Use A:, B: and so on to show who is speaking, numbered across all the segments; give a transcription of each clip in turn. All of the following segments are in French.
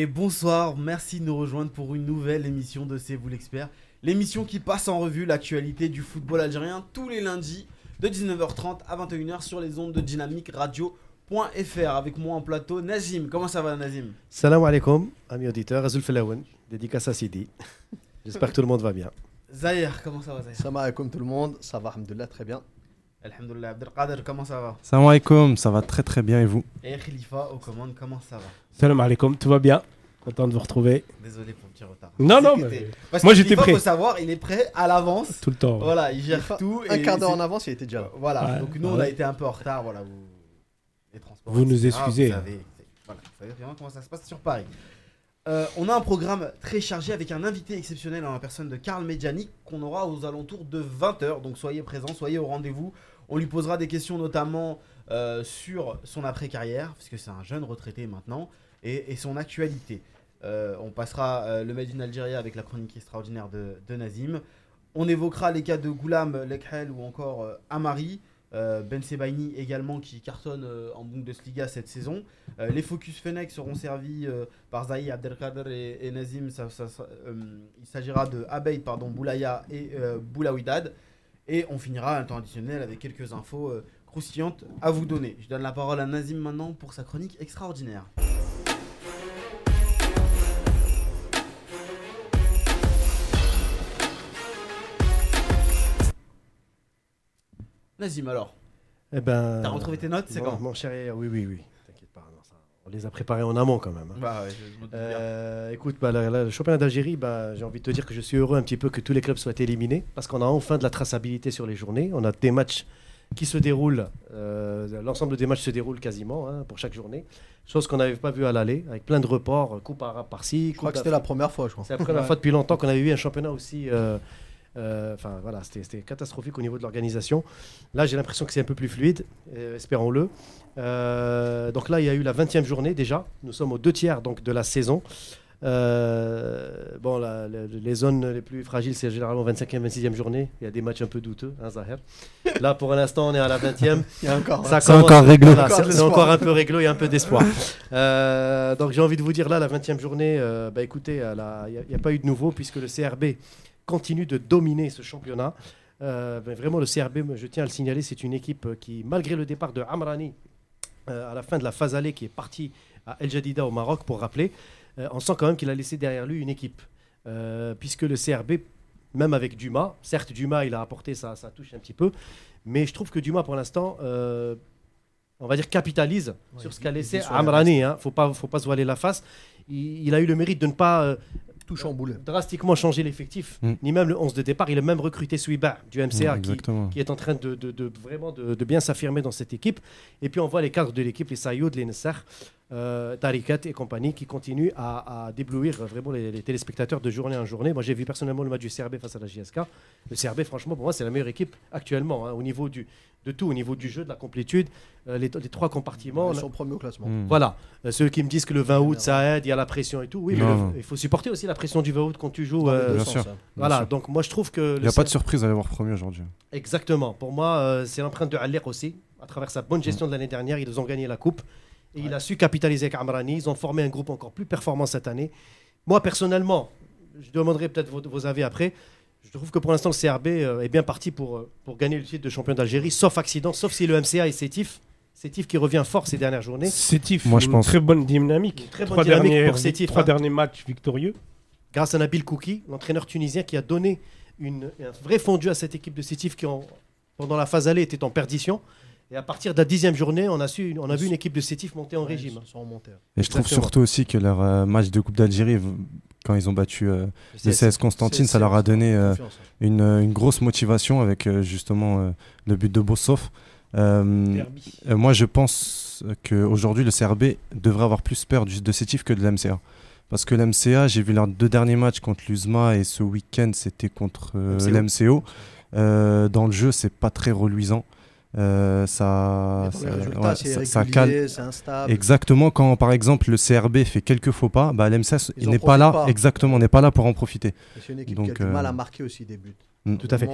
A: Et bonsoir, merci de nous rejoindre pour une nouvelle émission de C'est vous l'expert. L'émission qui passe en revue l'actualité du football algérien tous les lundis de 19h30 à 21h sur les ondes de Dynamique Radio.fr. Avec moi en plateau, Nazim. Comment ça va, Nazim?
B: Salam alaikum, amis auditeurs. Azul Felaouen, dédicace à Sidi. J'espère que tout le monde va bien.
A: Zahir, comment ça va, Zahir?
C: Salam alaikum tout le monde, ça va, alhamdoulilah, très bien.
A: Alhamdoulilah. Abdelkader, comment ça va?
D: Salam alaikum, ça va très très bien et vous?
A: Et Khalifa aux commandes, comment ça va?
E: Salam alaikum, tout va bien? Content de vous retrouver.
A: Désolé pour le petit retard.
E: Non, non, mais
A: Parce
E: moi, j'étais prêt.
A: faut savoir, il est prêt à l'avance.
E: tout le temps. ouais.
A: Voilà, il gère
C: Il
A: tout.
C: Un
A: et
C: quart d'heure en avance, il était déjà là.
A: Voilà,
E: Ouais.
A: donc nous on a été un peu en retard, voilà. Vous, les transports,
E: Vous nous excusez.
A: Vous savez, c'est- voilà, vous savez vraiment comment ça se passe sur Paris. Euh, on a un programme très chargé avec un invité exceptionnel en la personne de Karl Medjani qu'on aura aux alentours de 20h. Donc soyez présents, soyez au rendez-vous. On lui posera des questions notamment euh, sur son après-carrière, puisque c'est un jeune retraité maintenant, et, et son actualité. Euh, on passera euh, le Made in Algérie avec la chronique extraordinaire de, Nazim. On évoquera les cas de Goulam, Lekhel ou encore euh, Amari. Ben Sebaini également qui cartonne en Bundesliga cette saison. Les Focus Fennec seront servis par Zahi Abdelkader et, Nazim. Il s'agira de Abeid, pardon, Boulaya et Boulawidad. Et on finira un temps additionnel avec quelques infos croustillantes à vous donner. Je donne la parole à Nazim maintenant pour sa chronique extraordinaire. Nazim alors,
B: Eh ben,
A: t'as retrouvé tes notes, c'est
B: mon-
A: quand
B: Mon cher, oui, oui, oui. T'inquiète pas, non, ça- on les a préparés en amont quand même. hein.
A: Bah ouais, je-.
B: Euh, écoute, bah, le championnat d'Algérie, bah, j'ai envie de te dire que je suis heureux un petit peu que tous les clubs soient éliminés parce qu'on a enfin de la traçabilité sur les journées. On a des matchs qui se déroulent, euh, l'ensemble des matchs se déroulent quasiment hein, pour chaque journée, chose qu'on n'avait pas vu à l'aller, avec plein de reports, coupe arabe par-ci.
C: Je crois que c'était la première fois, je crois.
B: C'est la première fois depuis longtemps qu'on avait eu un championnat aussi. euh, euh, Enfin voilà, c'était catastrophique au niveau de l'organisation. Là, j'ai l'impression que c'est un peu plus fluide, euh, espérons-le. Euh, donc là, il y a eu la 20e journée déjà. Nous sommes aux deux tiers donc, de la saison. Euh, bon, la- la- les zones les plus fragiles, c'est généralement 25e, 26e journée. Il y a des matchs un peu douteux, hein, Zahir. Là, pour l'instant, on est à la 20e.
C: Il y a encore.
B: Ça
D: C'est
B: commence-
D: encore réglo.
B: voilà,
C: Encore
B: c'est c'est encore un peu réglo, il y a un peu d'espoir. Euh, donc j'ai envie de vous dire là, la 20e journée, euh, bah, écoutez, il n'y a, pas eu de nouveau puisque le CRB continue de dominer ce championnat. Euh, ben, vraiment, le CRB, je tiens à le signaler, c'est une équipe euh, qui, malgré le départ de Amrani euh, à la fin de la phase allée, qui est parti à El Jadida au Maroc, pour rappeler, euh, on sent quand même qu'il a laissé derrière lui une équipe. Puisque le CRB, même avec Dumas, certes, Dumas, il a apporté sa, sa touche un petit peu, mais je trouve que Dumas, pour l'instant, on va dire, capitalise
C: Ouais,
B: sur ce
C: il-
B: qu'a
C: il
B: laissé Amrani. Hein. Faut pas, faut pas se voiler la face. Il, il a eu le mérite de ne pas
C: Tout chamboulé.
B: drastiquement changer l'effectif,
D: Mm.
B: ni même le 11 de départ. Il a même recruté Souiba du MCA
D: Ouais,
B: qui, est en train de, de- de- vraiment de, de bien s'affirmer dans cette équipe. Et puis on voit les cadres de l'équipe, les Sayoud, les Nesser, euh, Tarikat et compagnie, qui continuent à, à déblouir vraiment les, les téléspectateurs de journée en journée. Moi j'ai vu personnellement le match du CRB face à la JSK. Le CRB, franchement, pour moi, c'est la meilleure équipe actuellement, hein, au niveau du, de tout, au niveau du jeu, de la complétude, euh, les, les trois compartiments.
C: Ils sont premiers au classement.
D: Mm.
B: Voilà, Euh, ceux qui me disent que le 20 août ça aide, il y a la pression et tout. Oui, mais le- il faut supporter aussi la pression du 20 août quand tu joues. Euh,
D: bien
C: sens,
D: sûr.
C: hein.
B: voilà,
D: sûr.
B: donc moi je trouve que.
D: Il n'y a pas de surprise à les voir premier aujourd'hui.
B: Exactement. Pour moi, euh, c'est l'empreinte de Aller aussi. À travers sa bonne gestion de l'année dernière, ils ont gagné la coupe. Et il a su capitaliser avec Amrani. Ils ont formé un groupe encore plus performant cette année. Moi, personnellement, je demanderai peut-être vos, vos avis après. Je trouve que pour l'instant, le CRB euh, est bien parti pour, euh, pour gagner le titre de champion d'Algérie, sauf accident, sauf si le MCA est Sétif. Sétif qui revient fort ces dernières journées.
E: Sétif,
D: Moi, je pense.
E: très bonne dynamique.
B: Une très bonne
E: trois
B: dynamique
E: derniers,
B: pour Sétif,
E: trois
B: hein.
E: derniers matchs victorieux.
B: grâce à Nabil Kouki, l'entraîneur tunisien qui a donné une, un vrai fondu à cette équipe de Sétif qui, en- pendant la phase allée, était en perdition. Et à partir de la dixième journée, on a, su, on a vu une équipe de Sétif monter en
C: Ouais,
B: régime.
C: Ils sont remontés.
D: Et je trouve
B: Exactement.
D: surtout aussi que leur euh, match de Coupe d'Algérie, quand ils ont battu euh, le CS Constantine, ça leur a donné euh,
C: hein.
D: une, euh, une grosse motivation avec euh, justement euh, le but de Bossov. Euh, euh, moi, je pense qu'aujourd'hui, le CRB devrait avoir plus peur du, de Sétif que de l'MCA. Parce que l'MCA, j'ai vu leurs deux derniers matchs contre l'USMA et ce week-end, c'était contre euh,
B: MCO.
D: l'MCO. Euh, dans le jeu, c'est pas très reluisant. Euh, ça, ça, ouais, ça- calme. Exactement, quand par exemple le CRB fait quelques faux pas, bah, n'est pas là,
C: pas.
D: exactement, n'est pas là pour en profiter.
C: C'est une équipe
D: Donc,
C: qui a du mal
D: euh,
C: à marquer aussi des buts.
D: Mm.
B: Tout à fait.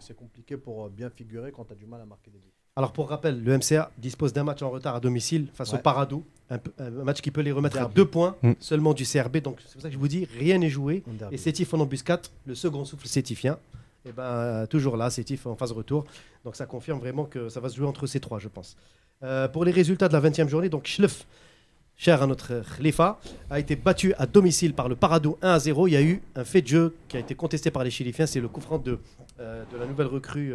C: C'est compliqué pour euh, bien figurer quand tu as du mal à marquer des buts.
B: Alors pour rappel, le MCA dispose d'un match en retard à domicile face au
C: Ouais.
B: Paradou, un, match qui peut les remettre à deux points
D: Mm.
B: seulement du CRB. Donc c'est pour ça que je vous dis, rien n'est joué. Et Sétif en embuscade, le second souffle sétifien, et ben, euh, toujours là, Sétif en phase retour. Donc ça confirme vraiment que ça va se jouer entre ces trois, je pense. Euh, pour les résultats de la 20e journée, donc Schlef, cher à notre Khalifa, a été battu à domicile par le Paradou 1 à 0. Il y a eu un fait de jeu qui a été contesté par les Chilifiens, c'est le coup franc de, euh, la nouvelle recrue,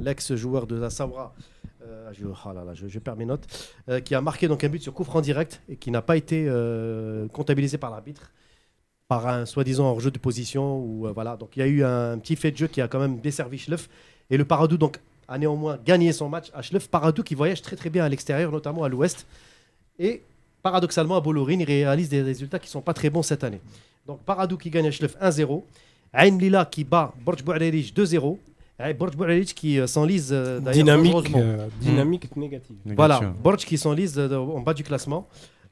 B: l'ex-joueur de la oh perds mes notes, qui a marqué donc un but sur coup franc direct et qui n'a pas été comptabilisé par l'arbitre par un soi-disant hors-jeu de position. Ou, euh, voilà. Donc il y a eu un petit fait de jeu qui a quand même desservi Schleff. Et le Paradou donc, a néanmoins gagné son match à Schleff. Paradou qui voyage très très bien à l'extérieur, notamment à l'ouest. Et paradoxalement, à Bolourine, il réalise des résultats qui ne sont pas très bons cette année. Donc Paradou qui gagne à Schleff 1-0. Ain Lila qui bat Borj Bouarerich 2-0. Et Borj Bouarerich qui euh, s'enlise euh, d'ailleurs,
E: Dynamique, euh, négative.
B: Voilà. Borj qui s'enlise en bas du classement.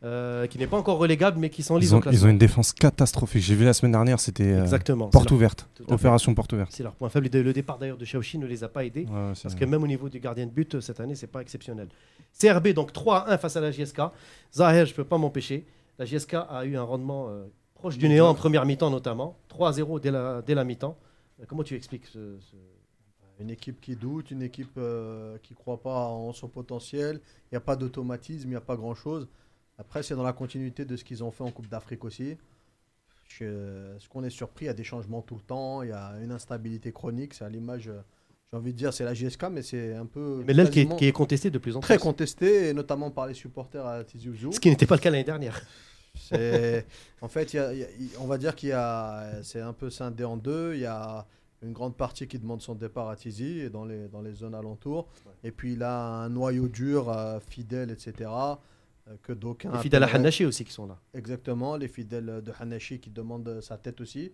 B: Euh, qui n'est pas encore relégable, mais qui s'enlise
D: Ils ont, ils ont une défense catastrophique. J'ai vu la semaine dernière, c'était euh, porte ouverte. Opération porte ouverte.
B: C'est leur point faible. Le départ d'ailleurs de Shaoxi ne les a pas aidés.
D: Ouais,
B: Parce que même au niveau du gardien de but, euh, cette année, c'est pas exceptionnel. CRB, donc 3 à 1 face à la JSK. Zahir, je peux pas m'empêcher. La JSK a eu un rendement euh, proche du néant en première mi-temps, notamment. 3 à 0 dès la, dès la mi-temps. Comment tu expliques ce. ce-
C: Une équipe qui doute, une équipe euh, qui ne croit pas en son potentiel. Il n'y a pas d'automatisme, il n'y a pas grand-chose. Après, c'est dans la continuité de ce qu'ils ont fait en Coupe d'Afrique aussi. Je- ce qu'on est surpris, il y a des changements tout le temps, il y a une instabilité chronique. C'est à l'image, euh, j'ai envie de dire, c'est la GSK, mais c'est un peu.
B: Mais l'aile qui est, qui est contestée de plus en plus.
C: très contesté, et notamment par les supporters à Tizi Ouzou.
B: Ce qui n'était pas le cas l'année dernière.
C: En fait, il y a- il y a- il- on va dire qu'il y a, c'est un peu scindé en deux. Il y a une grande partie qui demande son départ à Tizi et dans les, dans les zones alentours. Et puis il a un noyau dur, euh, fidèle, etc. euh, que d'aucuns.
B: Les fidèles à Hanashi aussi qui sont là.
C: Exactement, les fidèles de Hanashi qui demandent sa tête aussi.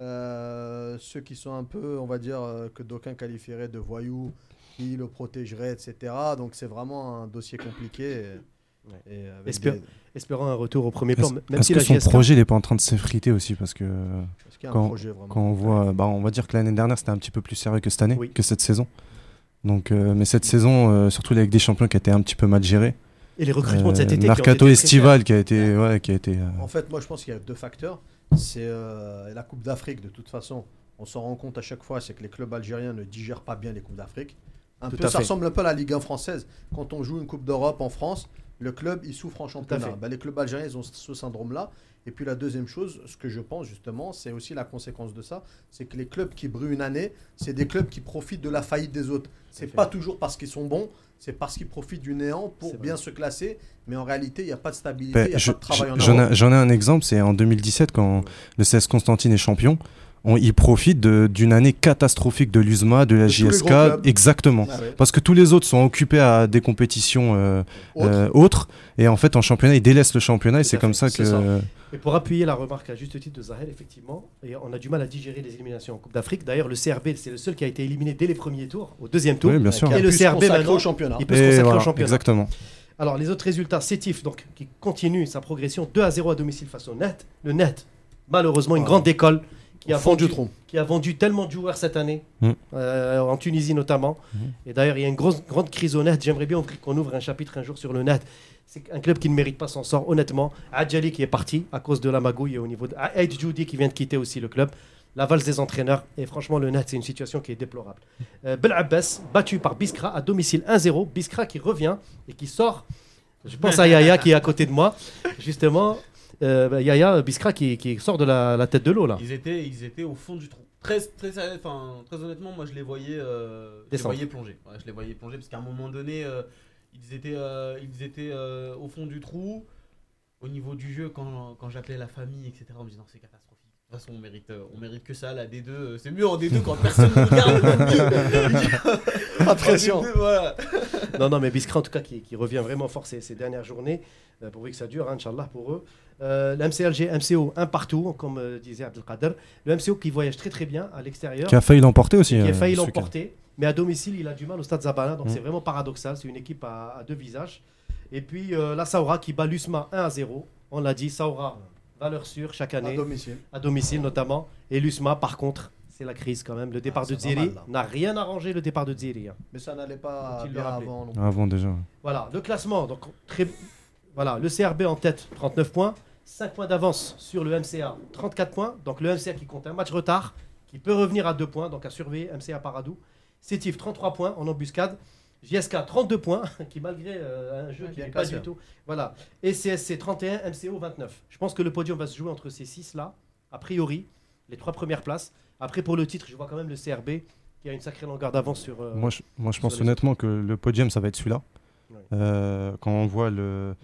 C: Euh, ceux qui sont un peu, on va dire, euh, que d'aucuns qualifieraient de voyous, qui le protégeraient, etc. Donc c'est vraiment un dossier compliqué. et-
B: Ouais.
C: et avec
B: Espère-
C: des-
B: Espérant un retour au premier plan.
D: Est-ce
B: si
D: que son projet n'est pas en train de s'effriter aussi Parce que
C: Est-ce qu'il y a un
D: Quand-
C: projet vraiment
D: quand on voit, bah, on va dire que l'année dernière c'était un petit peu plus sérieux que cette année,
B: Oui.
D: que cette saison. Donc, euh, mais cette saison, euh, surtout Ligue des Champions qui été un petit peu mal gérée.
B: Et les recrutements de cet été. qui ont
D: Mercato estival qui a été, ouais, qui a été. euh,
C: En fait, moi, je pense qu'il y a deux facteurs. C'est euh, la Coupe d'Afrique, de toute façon. On s'en rend compte à chaque fois, c'est que les clubs algériens ne digèrent pas bien les Coupes d'Afrique. Un
B: Tout
C: peu, ça
B: fait.
C: ressemble un peu à la Ligue 1 française. Quand on joue une Coupe d'Europe en France, le club, il souffre en championnat. Ben, les clubs algériens, ils ont ce syndrome-là. Et puis la deuxième chose, ce que je pense justement, c'est aussi la conséquence de ça, c'est que les clubs qui brûlent une année, c'est des clubs qui profitent de la faillite des autres. C'est pas toujours parce qu'ils sont bons, c'est parce qu'ils profitent du néant pour bien se classer. Mais en réalité, il n'y a pas de stabilité,
D: ben,
C: il n'y a
D: je-
C: pas de travail en
D: J'en
C: Europe.
D: ai, j'en ai un exemple, c'est en 2017 quand le CS Constantine est champion. On, il profite de- d'une année catastrophique de l'USMA, de la
C: De
D: JSK, exactement.
C: Ah ouais.
D: Parce que tous les autres sont occupés à des compétitions euh,
C: Autre.
D: euh, autres, et en fait en championnat ils délaissent le championnat, et c'est comme ça que.
C: ça.
B: Et pour appuyer la remarque à juste titre de Zahel, effectivement, et on a du mal à digérer les éliminations en Coupe d'Afrique. D'ailleurs, le CRB, c'est le seul qui a été éliminé dès les premiers tours, au deuxième tour.
D: Oui, bien sûr.
B: Et le
C: se
B: CRB
C: consacrer
B: maintenant,
C: au championnat.
B: il peut se
D: Et
B: consacrer
D: voilà,
B: au championnat.
D: Exactement.
B: Alors, les autres résultats, Sétif, donc, qui continue sa progression 2 à 0 à domicile face au Net. Le Net, malheureusement, une
C: Ah.
B: grande école qui a,
C: fond
B: vendu,
C: du
B: qui a vendu tellement de joueurs cette année,
D: Mm.
B: euh, en Tunisie notamment.
D: Mm.
B: Et d'ailleurs, il y a une grosse, grande crise au Net. J'aimerais bien qu'on ouvre un chapitre un jour sur le Net. C'est un club qui ne mérite pas son sort, honnêtement. Adjali qui est parti à cause de la magouille au niveau de. Aïd Joudi qui vient de quitter aussi le club. La valse des entraîneurs. Et franchement, le Net, c'est une situation qui est déplorable. Euh, Bel Abbas, battu par Biskra à domicile 1-0. Biskra qui revient et qui sort. Je pense à Yaya qui est à côté de moi. Justement, euh, bah, Yaya Biskra qui, qui sort de la, la tête de l'eau là.
A: Ils étaient, ils étaient au fond du trou. Très, très, enfin, très honnêtement, moi je les voyais, euh, je les voyais plonger. Ouais, je les voyais plonger parce qu'à un moment donné, euh, ils étaient, euh, ils étaient au fond du trou. Au niveau du jeu, quand, quand j'appelais la famille, etc., on me disait non, c'est catastrophique. De toute façon, on mérite, on mérite que ça. La D2, euh, c'est mieux en D2 quand personne ne regarde.
C: Pas de pression.
A: En D2, voilà.
B: Non, non, mais Biskra, en tout cas, qui, qui revient vraiment fort ces, ces dernières journées, pourvu que ça dure, hein, Inch'Allah, pour eux. Euh, le MC Alger, MCO, un partout, comme euh, disait Abdelkader. Le MCO qui voyage très très bien à l'extérieur,
D: Qui a failli l'emporter aussi.
B: qui a
D: euh,
B: failli l'emporter. Mais à domicile, il a du mal au stade Zabana, donc
D: Mm.
B: c'est vraiment paradoxal. C'est une équipe à, à deux visages. Et puis euh, la Saoura qui bat l'USMA 1 à 0. On l'a dit, Saoura, valeur sûre chaque
C: À
B: année,
C: domicile.
B: à domicile notamment. Et l'USMA, par contre, c'est la crise quand même. Le départ
C: Ah,
B: de Ziri n'a rien arrangé, le départ de Ziri. hein.
C: Mais ça n'allait pas bien avant. non.
D: Avant déjà.
B: Voilà, le classement. Donc, très... voilà, le CRB en tête, 39 points. 5 points d'avance sur le MCA, 34 points. Donc, le MCA qui compte un match retard, qui peut revenir à 2 points. Donc, à surveiller, MCA Paradou. Sétif, 33 points en embuscade. JSK, 32 points, qui malgré euh, un jeu
C: Ouais,
B: qui n'est pas du tout. Voilà. Et CSC, 31, MCO, 29. Je pense que le podium va se jouer entre ces 6-là, a priori, les trois premières places. Après, pour le titre, je vois quand même le CRB qui a une sacrée longueur d'avance sur. euh,
D: Moi, je, moi, je
B: sur
D: pense honnêtement que le podium, ça va être celui-là. Euh, quand on voit le,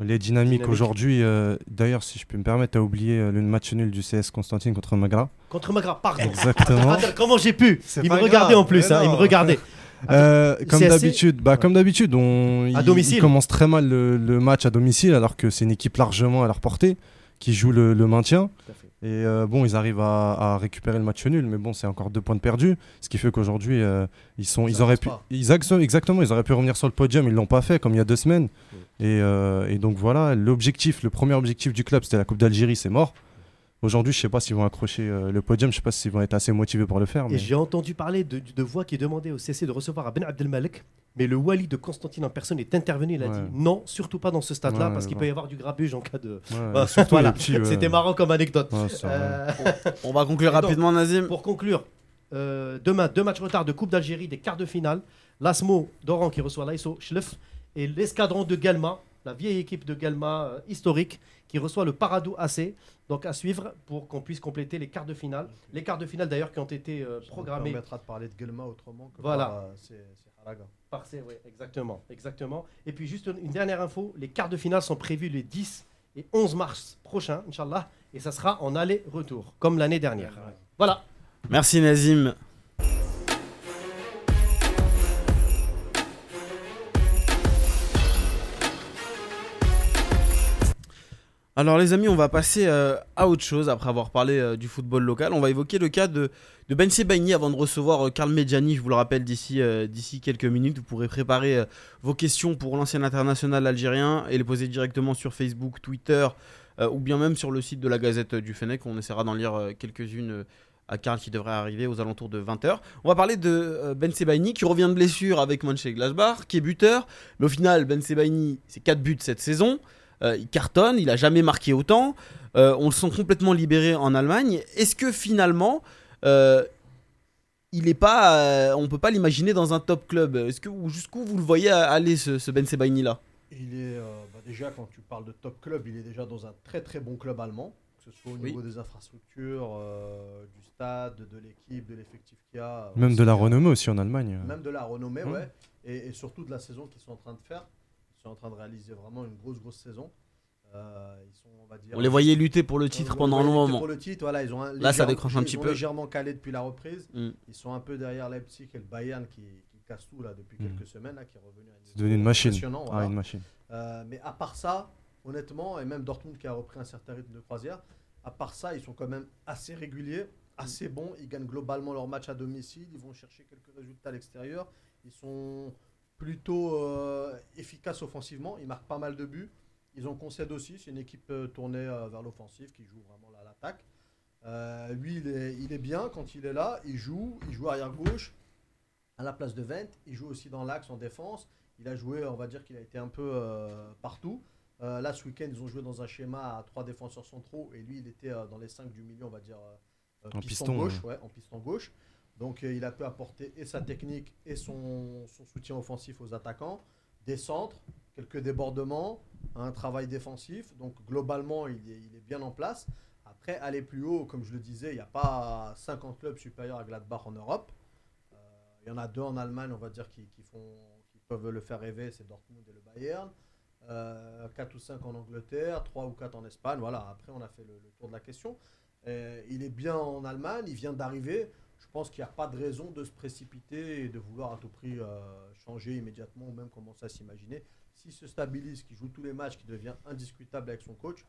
C: Les dynamiques.
D: aujourd'hui, euh, d'ailleurs, si je peux me permettre, tu as oublié euh, le match nul du CS Constantine contre Magra.
B: Contre Magra, pardon.
D: Exactement.
B: Attends, comment j'ai pu? Il me regardait en plus, hein, il me regardait.
D: Euh, comme d'habitude, bah, comme d'habitude, on
B: À
D: il-
B: domicile.
D: il commence très mal le, le match à domicile, alors que c'est une équipe largement à leur portée qui joue le, le maintien. Et euh, bon, ils arrivent à, à récupérer le match nul, mais bon, c'est encore deux points de perdus, ce qui fait qu'aujourd'hui, euh, ils sont, ils auraient pu, ils exactement, ils auraient pu revenir sur le podium, ils l'ont pas fait, comme il y a deux semaines. Et, euh, et donc voilà, l'objectif, le premier objectif du club, c'était la Coupe d'Algérie, c'est mort. Aujourd'hui, je sais pas s'ils vont accrocher euh, le podium, je sais pas s'ils vont être assez motivés pour le faire. Mais...
B: j'ai entendu parler de, de voix qui demandait au CC de recevoir à Ben Abdelmalek, mais le Wali de Constantine en personne est intervenu. Il a
D: Ouais.
B: dit non, surtout pas dans ce stade-là,
D: Ouais,
B: parce qu'il
D: ouais.
B: peut y avoir du grabuge en cas de. Bah, voilà. C'était marrant comme anecdote. Euh,
A: On va conclure
B: donc,
A: rapidement, Nazim.
B: pour conclure, euh, demain, deux matchs retard de Coupe d'Algérie, des quarts de finale. L'Asmo d'Oran qui reçoit l'ASO Schlef et l'escadron de Galma, la vieille équipe de Galma euh, historique, qui reçoit le Paradou AC. Donc à suivre pour qu'on puisse compléter les quarts de finale. Les quarts de finale d'ailleurs qui ont été euh,
C: Ça nous
B: programmés
C: permettra de parler de Gelma autrement que
B: Voilà.
C: par, euh, Haraga.
B: par ces- ouais, exactement, exactement. Et puis juste une dernière info, les quarts de finale sont prévus les 10 et 11 mars prochains, Inch'Allah, et ça sera en aller-retour, comme l'année dernière. Voilà.
A: Merci Nazim. Alors les amis, on va passer euh, à autre chose après avoir parlé euh, du football local. On va évoquer le cas de, Ben Sebaini avant de recevoir euh, Karl Medjani, je vous le rappelle, d'ici euh, d'ici quelques minutes. Vous pourrez préparer vos questions pour l'ancien international algérien et les poser directement sur Facebook, Twitter ou bien même sur le site de la Gazette du Fennec. On essaiera d'en lire quelques-unes à Karl qui devrait arriver aux alentours de 20h. On va parler de Ben Sebaini qui revient de blessure avec Mönchengladbach, qui est buteur. Mais au final, Ben Sebaini, c'est 4 buts cette saison. Euh, il cartonne, il a jamais marqué autant. Euh, on le sent complètement libéré en Allemagne. Est-ce que finalement, euh, il est pas, euh, on peut pas l'imaginer dans un top club? Est-ce que ou jusqu'où vous le voyez aller ce, ce Ben Sebaini là
C: Il est euh, bah, déjà quand tu parles de top club, il est déjà dans un très très bon club allemand, que ce soit au
A: Oui.
C: niveau des infrastructures, euh, du stade, de l'équipe, de l'effectif qu'il y a.
D: Même
C: aussi,
D: de la renommée aussi en Allemagne.
C: Même de la renommée,
D: Mm.
C: ouais. Et, et surtout de la saison qu'ils sont en train de faire. Sont en train de réaliser vraiment une grosse grosse saison. Euh, ils sont, on va dire.
A: On les voyait lutter pour le titre
C: On-
A: pendant un long moment.
C: Pour le titre, voilà, ils ont un
A: Là, ça décroche un petit peu.
C: légèrement calé depuis la reprise.
A: Mm.
C: Ils sont un peu derrière Leipzig et le Bayern qui, qui casse tout là depuis
D: Mm.
C: quelques semaines, là, qui est revenu à
D: C'est devenu une machine. Ah,
C: voilà.
D: une machine.
C: Euh, mais à part ça, honnêtement, et même Dortmund qui a repris un certain rythme de croisière, à part ça, ils sont quand même assez réguliers, assez bons. Ils gagnent globalement leur match à domicile. Ils vont chercher quelques résultats à l'extérieur. Ils sont plutôt euh, efficaces offensivement. Ils marquent pas mal de buts. Ils en concèdent aussi. C'est une équipe euh, tournée euh, vers l'offensive qui joue vraiment à l'attaque. Euh, lui, il est, il est bien quand il est là. Il joue. Il joue arrière gauche à la place de Vent. Il joue aussi dans l'axe en défense. Il a joué, on va dire qu'il a été un peu euh, partout. Là, ce week-end, ils ont joué dans un schéma à trois défenseurs centraux et lui, il était dans les cinq du milieu, on va dire,
D: En
C: piston,
D: piston,
C: gauche. Ouais, en piston gauche. Donc, euh, il a pu apporter et sa technique et son, soutien offensif aux attaquants, des centres, quelques débordements, un travail défensif. Donc, globalement, il est, bien en place. Après, aller plus haut, comme je le disais, il n'y a pas 50 clubs supérieurs à Gladbach en Europe. Euh, Il y en a deux en Allemagne, on va dire, qui, peuvent le faire rêver, c'est Dortmund et le Bayern. Euh, 4 ou 5 en Angleterre, 3 ou 4 en Espagne. Voilà, après, on a fait le, le tour de la question. Euh, il est bien en Allemagne, il vient d'arriver. Je pense qu'il n'y a pas de raison de se précipiter et de vouloir à tout prix euh, changer immédiatement ou même commencer à s'imaginer. S'il se stabilise, qu'il joue tous les matchs, qu'il devient indiscutable avec son coach,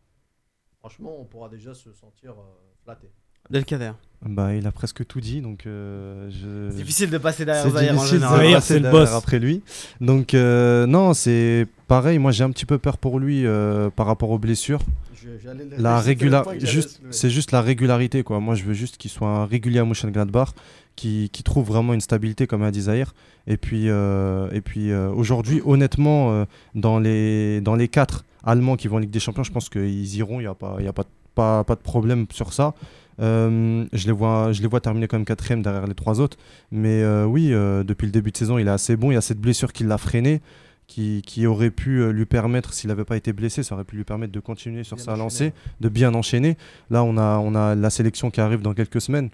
C: franchement, on pourra déjà se sentir euh, flatté.
A: Delcader.
D: Bah, il a presque tout dit, donc euh, je.
A: C'est difficile de passer derrière Zahir en général.
E: C'est le
D: derrière
E: boss.
D: après lui. Donc euh, non, c'est pareil. Moi, j'ai un petit peu peur pour lui euh, par rapport aux blessures.
C: Je-
D: La
C: c'était le
D: régula-
C: point que j'allais
D: juste, c'est juste la régularité quoi. Moi, je veux juste qu'il soit un régulier à Mönchengladbach, qui, qui trouve vraiment une stabilité comme a dit Zahir. Et puis, euh, et puis euh, aujourd'hui, honnêtement, euh, dans les dans les quatre Allemands qui vont en Ligue des Champions, je pense qu'ils iront. Il y a pas, il y a pas, pas, pas de problème sur ça. Euh, je les vois, je les vois terminer comme quatrième derrière les trois autres. Mais euh, oui, euh, depuis le début de saison, il est assez bon. Il y a cette blessure qui l'a freiné, qui, qui aurait pu lui permettre, s'il n'avait pas été blessé, ça aurait pu lui permettre de continuer sur
C: Bien
D: sa
C: enchaîner,
D: lancée de bien enchaîner. Là, on a, on a la sélection qui arrive dans quelques semaines.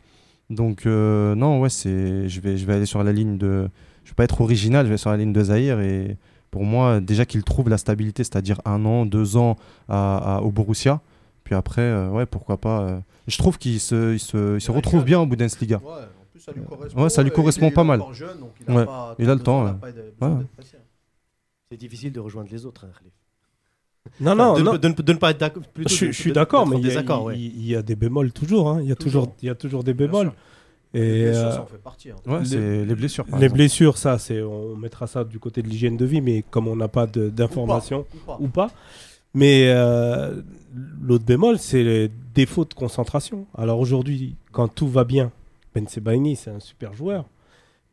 D: Donc, non, ouais, c'est, je, vais, je vais aller sur la ligne de. Je vais pas être original, je vais sur la ligne de Zahir. Et pour moi, déjà qu'il trouve la stabilité, c'est-à-dire un an, deux ans à, à- au Borussia. Puis après, euh, ouais, pourquoi pas. euh, Je trouve qu'il se, il se, il se retrouve bien en Bundesliga.
C: Ouais, en plus, ça lui correspond.
D: Ouais, ça lui correspond
C: il est
D: pas mal.
C: encore jeune, donc il a
D: Ouais,
C: pas
D: il a le temps.
B: C'est difficile de rejoindre les autres, hein, Khalif.
E: Non, non,
B: de,
E: non.
B: Ne, de ne- de ne pas être d'accord.
E: Je, suis- d'accord, mais il y, a,
B: désaccord, ouais.
E: il- il y a des bémols toujours. hein. Il, y a toujours,
C: Toujours.
E: il y a toujours des bémols. Et
C: Les blessures,
E: euh,
C: ça en fait partie. hein.
D: Ouais,
E: Les-
D: blessures. par
E: les
D: exemple.
E: blessures, ça, c'est on mettra ça du côté de l'hygiène de vie, mais comme on n'a pas d'informations
C: Ou pas.
E: ou pas. Mais euh, l'autre bémol, c'est les défauts de concentration. Alors aujourd'hui, quand tout va bien, Ben Sebaini, c'est un super joueur.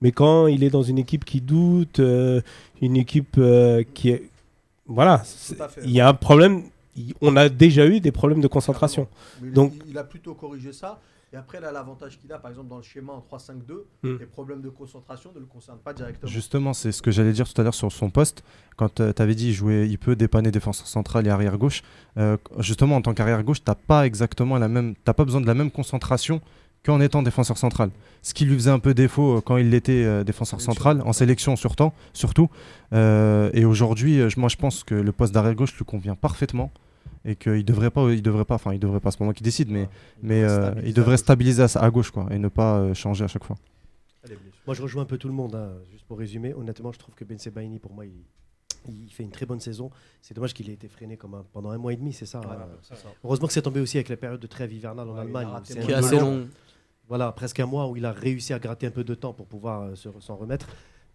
E: Mais quand il est dans une équipe qui doute, euh, une équipe euh, qui est. Voilà, il y a un problème. On a déjà eu des problèmes de concentration.
C: Mais
E: Donc-
C: il a plutôt corrigé ça. Et après, là, l'avantage qu'il a, par exemple, dans le schéma en 3-5-2,
E: Hmm.
C: les problèmes de concentration ne le concernent pas directement.
D: Justement, c'est ce que j'allais dire tout à l'heure sur son poste. Quand tu avais dit jouait, il peut dépanner défenseur central et arrière gauche. euh, justement, en tant qu'arrière gauche, tu pas exactement la même, t'as pas besoin de la même concentration qu'en étant défenseur central. Ce qui lui faisait un peu défaut euh, quand il était euh, défenseur central, en sélection surtout. surtout. Euh, et aujourd'hui, euh, moi, je pense que le poste d'arrière gauche lui convient parfaitement et qu'il devrait pas, il devrait pas, enfin, il devrait pas, c'est pas moi qui décide, mais, mais euh, il devrait stabiliser à, à gauche quoi, et ne pas euh, changer à chaque fois.
B: Moi, je rejoins un peu tout le monde. hein. Juste pour résumer, honnêtement, je trouve que Ben Sebaini, pour moi, il, il fait une très bonne saison. C'est dommage qu'il ait été freiné comme un- pendant un mois et demi, c'est ça. hein. Heureusement que c'est tombé aussi avec la période de trêve hivernale en
C: Ouais, il
B: Allemagne. C'est
A: Qui est assez
B: long.
A: long.
B: Voilà, presque un mois où il a réussi à gratter un peu de temps pour pouvoir euh, se- s'en remettre.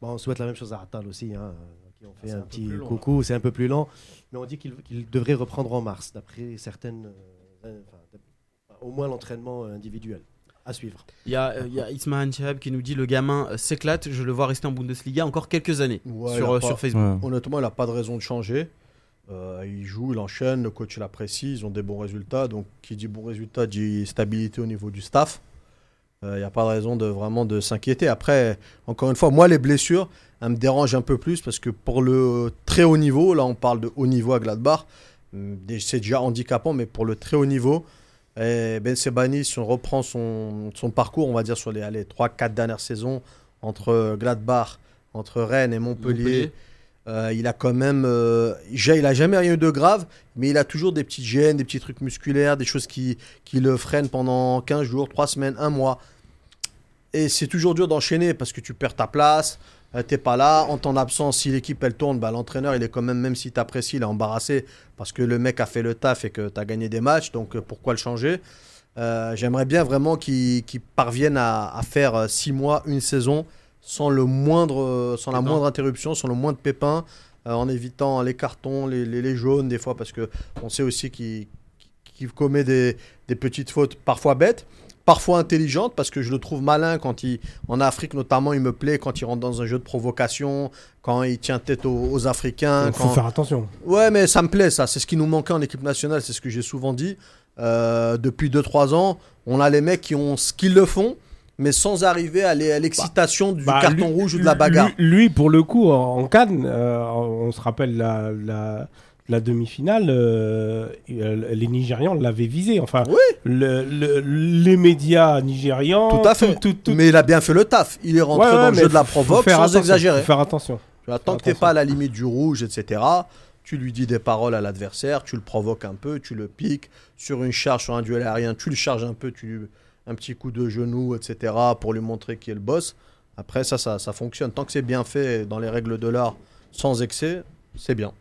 B: Bon, on souhaite la même chose à Attal aussi, hein, qui ont fait un, petit
C: long,
B: coucou. C'est un peu plus lent, mais on dit qu'il qu'il devrait reprendre en mars, d'après certaines, euh, euh, enfin, au moins l'entraînement euh, individuel à suivre.
A: Il y a, euh, a Ismahan Chahab qui nous dit le gamin euh, s'éclate, je le vois rester en Bundesliga encore quelques années
C: Ouais,
A: sur, euh,
C: pas-
A: sur Facebook.
D: Ouais.
C: Honnêtement, il n'a pas de raison de changer. Euh, il joue, il enchaîne, le coach l'apprécie, ils ont des bons résultats. Donc, qui dit bons résultats dit stabilité au niveau du staff. Il n'y a pas de raison de vraiment de s'inquiéter. Après, encore une fois, moi, les blessures, me dérangent un peu plus parce que pour le très haut niveau, là, on parle de haut niveau à Gladbach, hum, c'est déjà handicapant, mais pour le très haut niveau, eh, Ben Sebani, si on reprend son, son parcours, on va dire sur les 3-4 dernières saisons, entre Gladbach, entre Rennes et Montpellier,
A: Montpellier.
C: euh, il a quand même. euh, il a jamais rien eu de grave, mais il a toujours des petites gênes, des petits trucs musculaires, des choses qui, qui le freinent pendant 15 jours, 3 semaines, 1 mois. Et c'est toujours dur d'enchaîner parce que tu perds ta place, euh, t'es pas là. En ton absence, si l'équipe elle tourne, bah, l'entraîneur il est quand même, même si t'apprécies, il est embarrassé parce que le mec a fait le taf et que tu as gagné des matchs, donc euh, pourquoi le changer? Euh, J'aimerais bien vraiment qu'il qu'il parvienne à, à faire 6 mois, une saison sans, le moindre, sans la moindre interruption, sans le moindre pépin, en évitant les cartons, les, les- les jaunes des fois, parce que on sait aussi qu'il commet des, des petites fautes parfois bêtes, parfois intelligentes, parce que je le trouve malin quand il, en Afrique notamment, il me plaît quand il rentre dans un jeu de provocation, quand il tient tête aux, aux Africains.
E: Il faut
C: quand-
E: faire attention.
C: Ouais, mais ça me plaît, ça. C'est ce qui nous manquait en équipe nationale, c'est ce que j'ai souvent dit. Euh, depuis 2-3 ans, on a les mecs qui ont ce qu'ils le font, mais sans arriver à l'e- à l'excitation du
E: Bah,
C: carton
E: lui-
C: rouge ou de la bagarre.
E: Lui, lui, pour le coup, en, en Cannes, euh, on se rappelle la, la, la demi-finale, euh, euh, les Nigérians l'avaient visé. Enfin,
C: Oui.
E: le- le- les médias nigérians.
C: Tout à fait.
E: tout- tout-
C: Mais il a bien fait le taf. Il est rentré
E: Ouais, ouais,
C: dans le jeu de la provoque sans
E: attention,
C: exagérer.
E: faut faire attention.
C: Tant que t'es
E: attention.
C: pas à la limite du rouge, etc., tu lui dis des paroles à l'adversaire, tu le provoques un peu, tu le piques. Sur une charge, sur un duel aérien, tu le charges un peu, tu lui un petit coup de genou, etc., pour lui montrer qui est le boss. Après, ça, ça, ça fonctionne. Tant que c'est bien fait dans les règles de l'art, sans excès, c'est bien.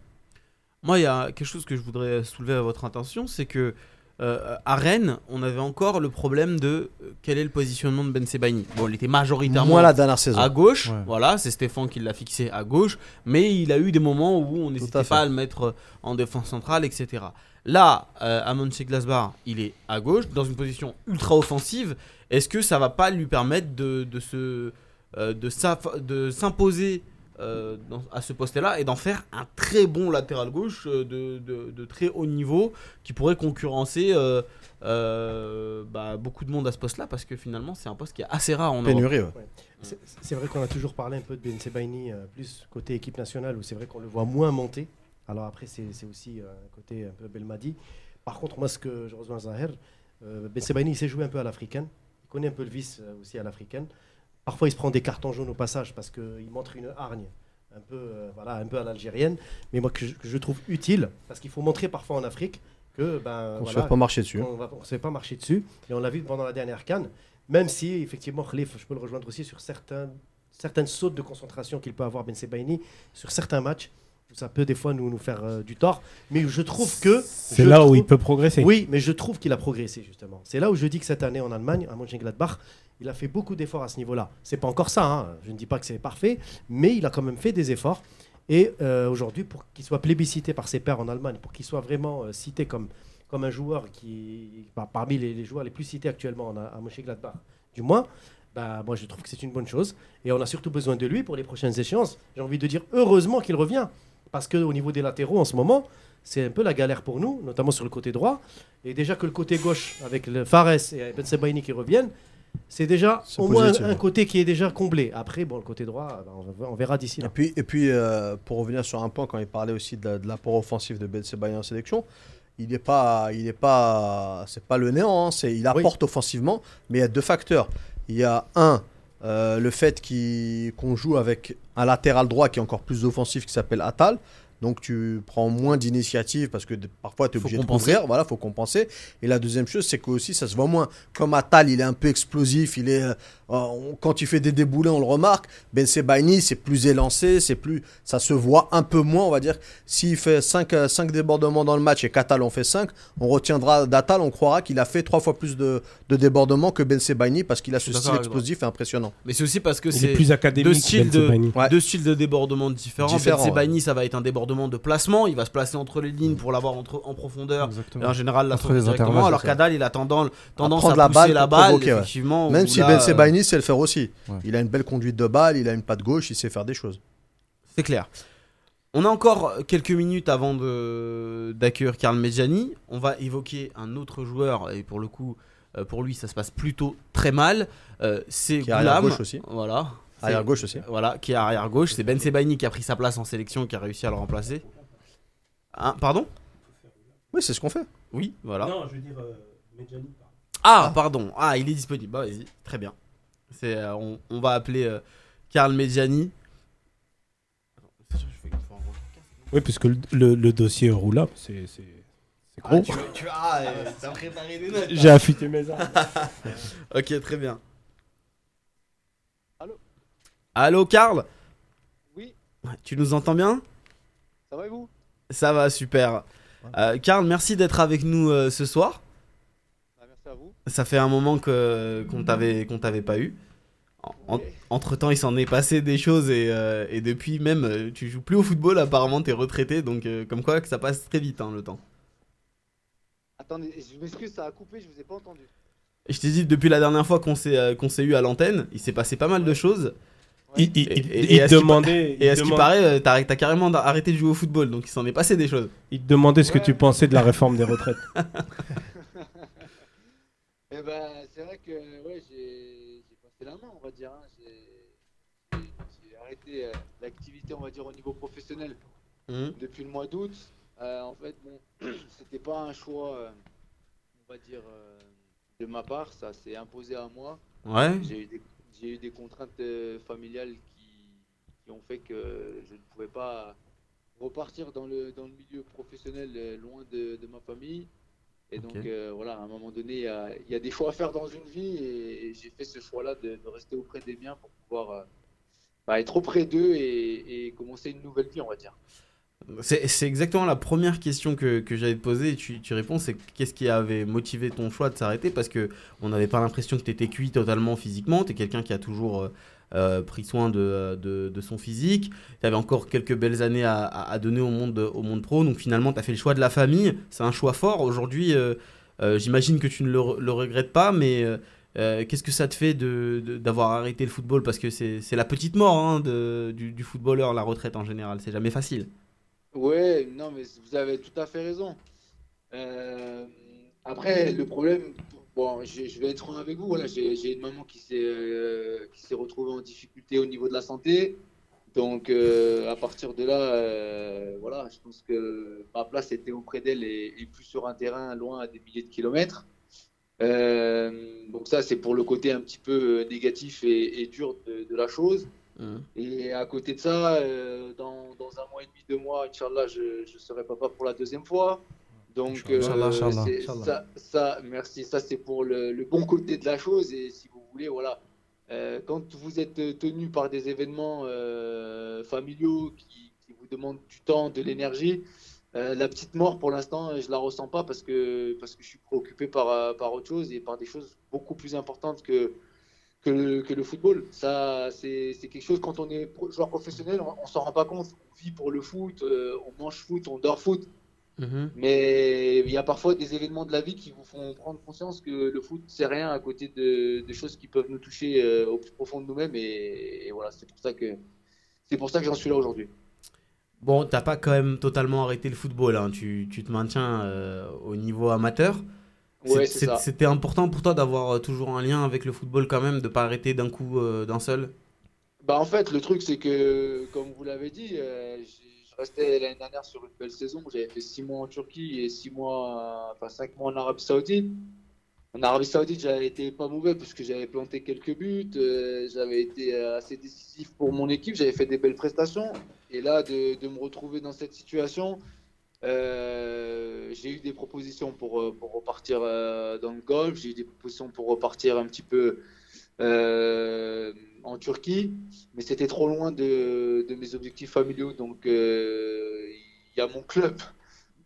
A: Moi, il y a quelque chose que je voudrais soulever à votre intention, c'est que euh, à Rennes, on avait encore le problème de euh, quel est le positionnement de Ben Sebaini. Bon, il était majoritairement
C: Moins la dernière saison.
A: à gauche,
D: Ouais.
A: voilà, c'est Stéphane qui l'a fixé à gauche, mais il a eu des moments où on n'hésitait pas à le mettre euh, en défense centrale, etc. Là, euh, à Mönchengladbach, il est à gauche, dans une position ultra offensive. Est-ce que ça va pas lui permettre de, de se euh, de s'imposer euh, dans- à ce poste-là et d'en faire un très bon latéral gauche euh, de, de- de très haut niveau qui pourrait concurrencer euh, euh, bah, beaucoup de monde à ce poste-là parce que finalement c'est un poste qui est assez rare en Europe.
C: Pénurie, ouais.
B: C'est c'est vrai qu'on a toujours parlé un peu de Ben Sebaini, euh, plus côté équipe nationale, où c'est vrai qu'on le voit moins monter. Alors après, c'est aussi euh, un côté un peu Belmadi. Par contre, moi, ce que je rejoins Zahir, euh, Ben Sebaini, il s'est joué un peu à l'africaine. Il connaît un peu le vice euh, aussi à l'africaine. Parfois, il se prend des cartons jaunes au passage parce qu'il montre une hargne un peu, euh, voilà, un peu à l'algérienne, mais moi que je, que je trouve utile parce qu'il faut montrer parfois en Afrique que ben,
C: On se
B: voilà,
C: fait pas marcher dessus.
B: on ne s'est pas marché dessus. Et on l'a vu pendant la dernière canne. Même si, effectivement, Khalif, je peux le rejoindre aussi sur certains, certaines sautes de concentration qu'il peut avoir Ben Sebaini sur certains matchs. Ça peut des fois nous, nous faire euh, du tort. Mais je trouve que.
E: C'est là où il peut progresser.
B: Oui, mais je trouve qu'il a progressé, justement. C'est là où je dis que cette année en Allemagne, à Mönchengladbach, il a fait beaucoup d'efforts à ce niveau-là. C'est pas encore ça, hein. je ne dis pas que c'est parfait, mais il a quand même fait des efforts. Et euh, aujourd'hui, pour qu'il soit plébiscité par ses pairs en Allemagne, pour qu'il soit vraiment euh, cité comme, comme un joueur qui, par- parmi les, joueurs les plus cités actuellement en- à Mönchengladbach, du moins, bah, moi je trouve que c'est une bonne chose. Et on a surtout besoin de lui pour les prochaines échéances. J'ai envie de dire heureusement qu'il revient. Parce qu'au niveau des latéraux en ce moment, c'est un peu la galère pour nous, notamment sur le côté droit. Et déjà que le côté gauche, avec le Fares et Ben Sebaini qui reviennent, c'est déjà au moins un côté qui est déjà comblé. Après, bon, le côté droit, bah, on, verra d'ici
C: Et
B: là.
C: puis, et puis euh, pour revenir sur un point, quand il parlait aussi de, la- de l'apport offensif de Ben en sélection, il n'est pas, il est pas, c'est pas le néant. hein, c'est, il apporte offensivement, mais il y a deux facteurs. Il y a un, euh, le fait qu'on joue avec un latéral droit qui est encore plus offensif, qui s'appelle Atal. Donc tu prends moins d'initiative parce que parfois tu es obligé de couvrir, voilà, faut compenser. Et la deuxième chose, c'est que aussi ça se voit moins. Comme Atal, il est un peu explosif, il est, euh, quand il fait des déboulés, on le remarque. Ben Sebaini, c'est plus élancé, c'est plus, ça se voit un peu moins, on va dire. S'il fait 5 débordements dans le match et qu'Atal en fait 5, on retiendra d'Atal, on croira qu'il a fait trois fois plus de, de débordements que Ben Sebaini parce qu'il a ce style explosif et impressionnant.
A: Mais c'est aussi parce que c'est
E: plus académique.
A: deux styles
E: Ben
A: de-
E: Sebaini.
C: Ouais.
A: deux styles de débordement différents.
C: Différents,
A: Ben Sebaini, ça va être un débordement de placement. Il va se placer entre les lignes pour l'avoir entre- en profondeur. Et en général, la
D: Entre
A: sauter
D: les
A: directement. Alors qu'Adal, il a tendance, tendance à
C: la
A: pousser
C: balle
A: la balle,
C: provoquer, ouais.
A: effectivement.
C: Même si
A: là,
C: Ben
A: euh,
C: Sebaini sait le faire aussi.
D: Ouais.
C: Il a une belle conduite de balle, il a une patte gauche, il sait faire des choses.
A: C'est clair. On a encore quelques minutes avant de- d'accueillir Karl Medjani. On va évoquer un autre joueur, et pour le coup, euh, pour lui, ça se passe plutôt très mal. Euh, c'est
C: Qui est arrière
A: Goulam.
C: gauche aussi.
A: Voilà. C'est-
C: Arrière gauche aussi.
A: Voilà, qui est arrière gauche. C'est Ben Sebaini qui a pris sa place en sélection, qui a réussi à le remplacer. Hein, pardon?
C: Oui, c'est ce qu'on fait.
A: Oui, voilà.
E: Non, je veux dire, euh, Medjani.
A: Ah, pardon. Ah, il est disponible. Bah, vas-y, très bien. C'est, euh, on, on va appeler euh, Karl Medjani.
E: Oui, puisque le, le- le dossier roulable, c'est c'est- c'est gros.
A: tu, tu ah, euh, t'as préparé des notes.
E: J'ai affûté mes armes.
A: Ok, très bien.
F: Allô
A: Allô, Karl?
F: Oui,
A: Tu nous entends bien?
F: Ça va et vous?
A: Ça va, super. Euh, Karl, merci d'être avec nous euh, ce soir. Ça fait un moment que qu'on t'avait qu'on t'avait pas eu. En- entre temps, il s'en est passé des choses et, euh, et depuis même, euh, tu joues plus au football. Apparemment, t'es retraité, donc euh, comme quoi que ça passe très vite hein, le temps.
F: Attendez, je m'excuse, ça a coupé, je vous ai pas entendu.
A: Je t'ai dit depuis la dernière fois qu'on s'est euh, qu'on s'est eu à l'antenne, il s'est passé pas mal de choses.
E: Il, il-
A: Et-
E: il-
A: et-
E: il
A: et à ce qui
E: demandait,
A: Et à ce qui
E: demande-
A: paraît, t'as t'as carrément arrêté de jouer au football, donc il s'en est passé des choses.
E: il te demandait ce que tu pensais de la réforme des retraites.
F: Eh ben, c'est vrai que ouais, j'ai passé la main, on va dire. hein. J'ai- arrêté euh, l'activité, on va dire, au niveau professionnel depuis le mois d'août. Euh, en fait, bon, c'était pas un choix, euh, on va dire, de ma part. Ça s'est imposé à moi.
A: Ouais.
F: J'ai eu eu des contraintes familiales qui, qui ont fait que je ne pouvais pas repartir dans le, dans le milieu professionnel loin de, de ma famille. Et donc euh, voilà, à un moment donné, il y a, il y a des choix à faire dans une vie et, et j'ai fait ce choix-là de, de rester auprès des miens pour pouvoir euh, bah, être auprès d'eux et, et commencer une nouvelle vie, on va dire.
A: C'est exactement la première question que, que j'allais te poser et tu, tu réponds, c'est qu'est-ce qui avait motivé ton choix de s'arrêter? Parce que on n'avait pas l'impression que tu étais cuit totalement physiquement, tu es quelqu'un qui a toujours euh, pris soin de, de, son physique, tu avais encore quelques belles années à, donner au monde, au monde pro, donc finalement tu as fait le choix de la famille, c'est un choix fort. Aujourd'hui, euh, euh, j'imagine que tu ne le, re- le regrettes pas, mais qu'est-ce que ça te fait d'avoir arrêté le football? Parce que c'est la petite mort hein, du, footballeur, la retraite en général, c'est jamais facile.
F: Ouais, non, mais vous avez tout à fait raison. Après, le problème, bon, je, je vais être franc avec vous. Voilà, j'ai une maman qui s'est euh, qui s'est retrouvée en difficulté au niveau de la santé. Donc, euh, à partir de là, euh, voilà, je pense que ma place était auprès d'elle et, et plus sur un terrain loin à des milliers de kilomètres. Donc ça, c'est pour le côté un petit peu négatif et, et dur de, de la chose.
A: Mhm.
F: Et à côté de ça, dans, dans un mois et demi, deux mois, Inch'Allah, je, je serai papa pour la deuxième fois. Donc, euh, ça, ça, merci. Ça, c'est pour le, le bon côté de la chose. Et si vous voulez, voilà, euh, quand vous êtes tenu par des événements euh, familiaux qui, qui vous demandent du temps, de l'énergie, euh, la petite mort, pour l'instant, je la ressens pas parce que, parce que je suis préoccupé par, euh, par autre chose et par des choses beaucoup plus importantes que, que, le, que le football. Ça, c'est quelque chose, quand on est joueur professionnel, on, on s'en rend pas compte. On vit pour le foot, euh, on mange foot, on dort foot.
A: Mhm.
F: Mais il y a parfois des événements de la vie qui vous font prendre conscience que le foot, c'est rien à côté de, de choses qui peuvent nous toucher euh, au plus profond de nous-mêmes. Et, et voilà, c'est pour ça que c'est pour ça que j'en suis là aujourd'hui.
A: Bon, t'as pas quand même totalement arrêté le football, hein. tu, tu te maintiens euh, au niveau amateur.
F: Ouais.
A: C'était important pour toi d'avoir euh, toujours un lien avec le football quand même, de pas arrêter d'un coup, euh, d'un seul?
F: Bah en fait, le truc, c'est que, comme vous l'avez dit, restais l'année dernière sur une belle saison. J'avais fait six mois en Turquie et six mois, enfin cinq mois en Arabie Saoudite. En Arabie Saoudite, j'avais été pas mauvais parce que j'avais planté quelques buts, euh, j'avais été euh, assez décisif pour mon équipe, j'avais fait des belles prestations. Et là, de, me retrouver dans cette situation, euh, j'ai eu des propositions pour, repartir dans le golf, j'ai eu des propositions pour repartir un petit peu en Turquie, mais c'était trop loin de, de mes objectifs familiaux. Donc, euh, il y a mon club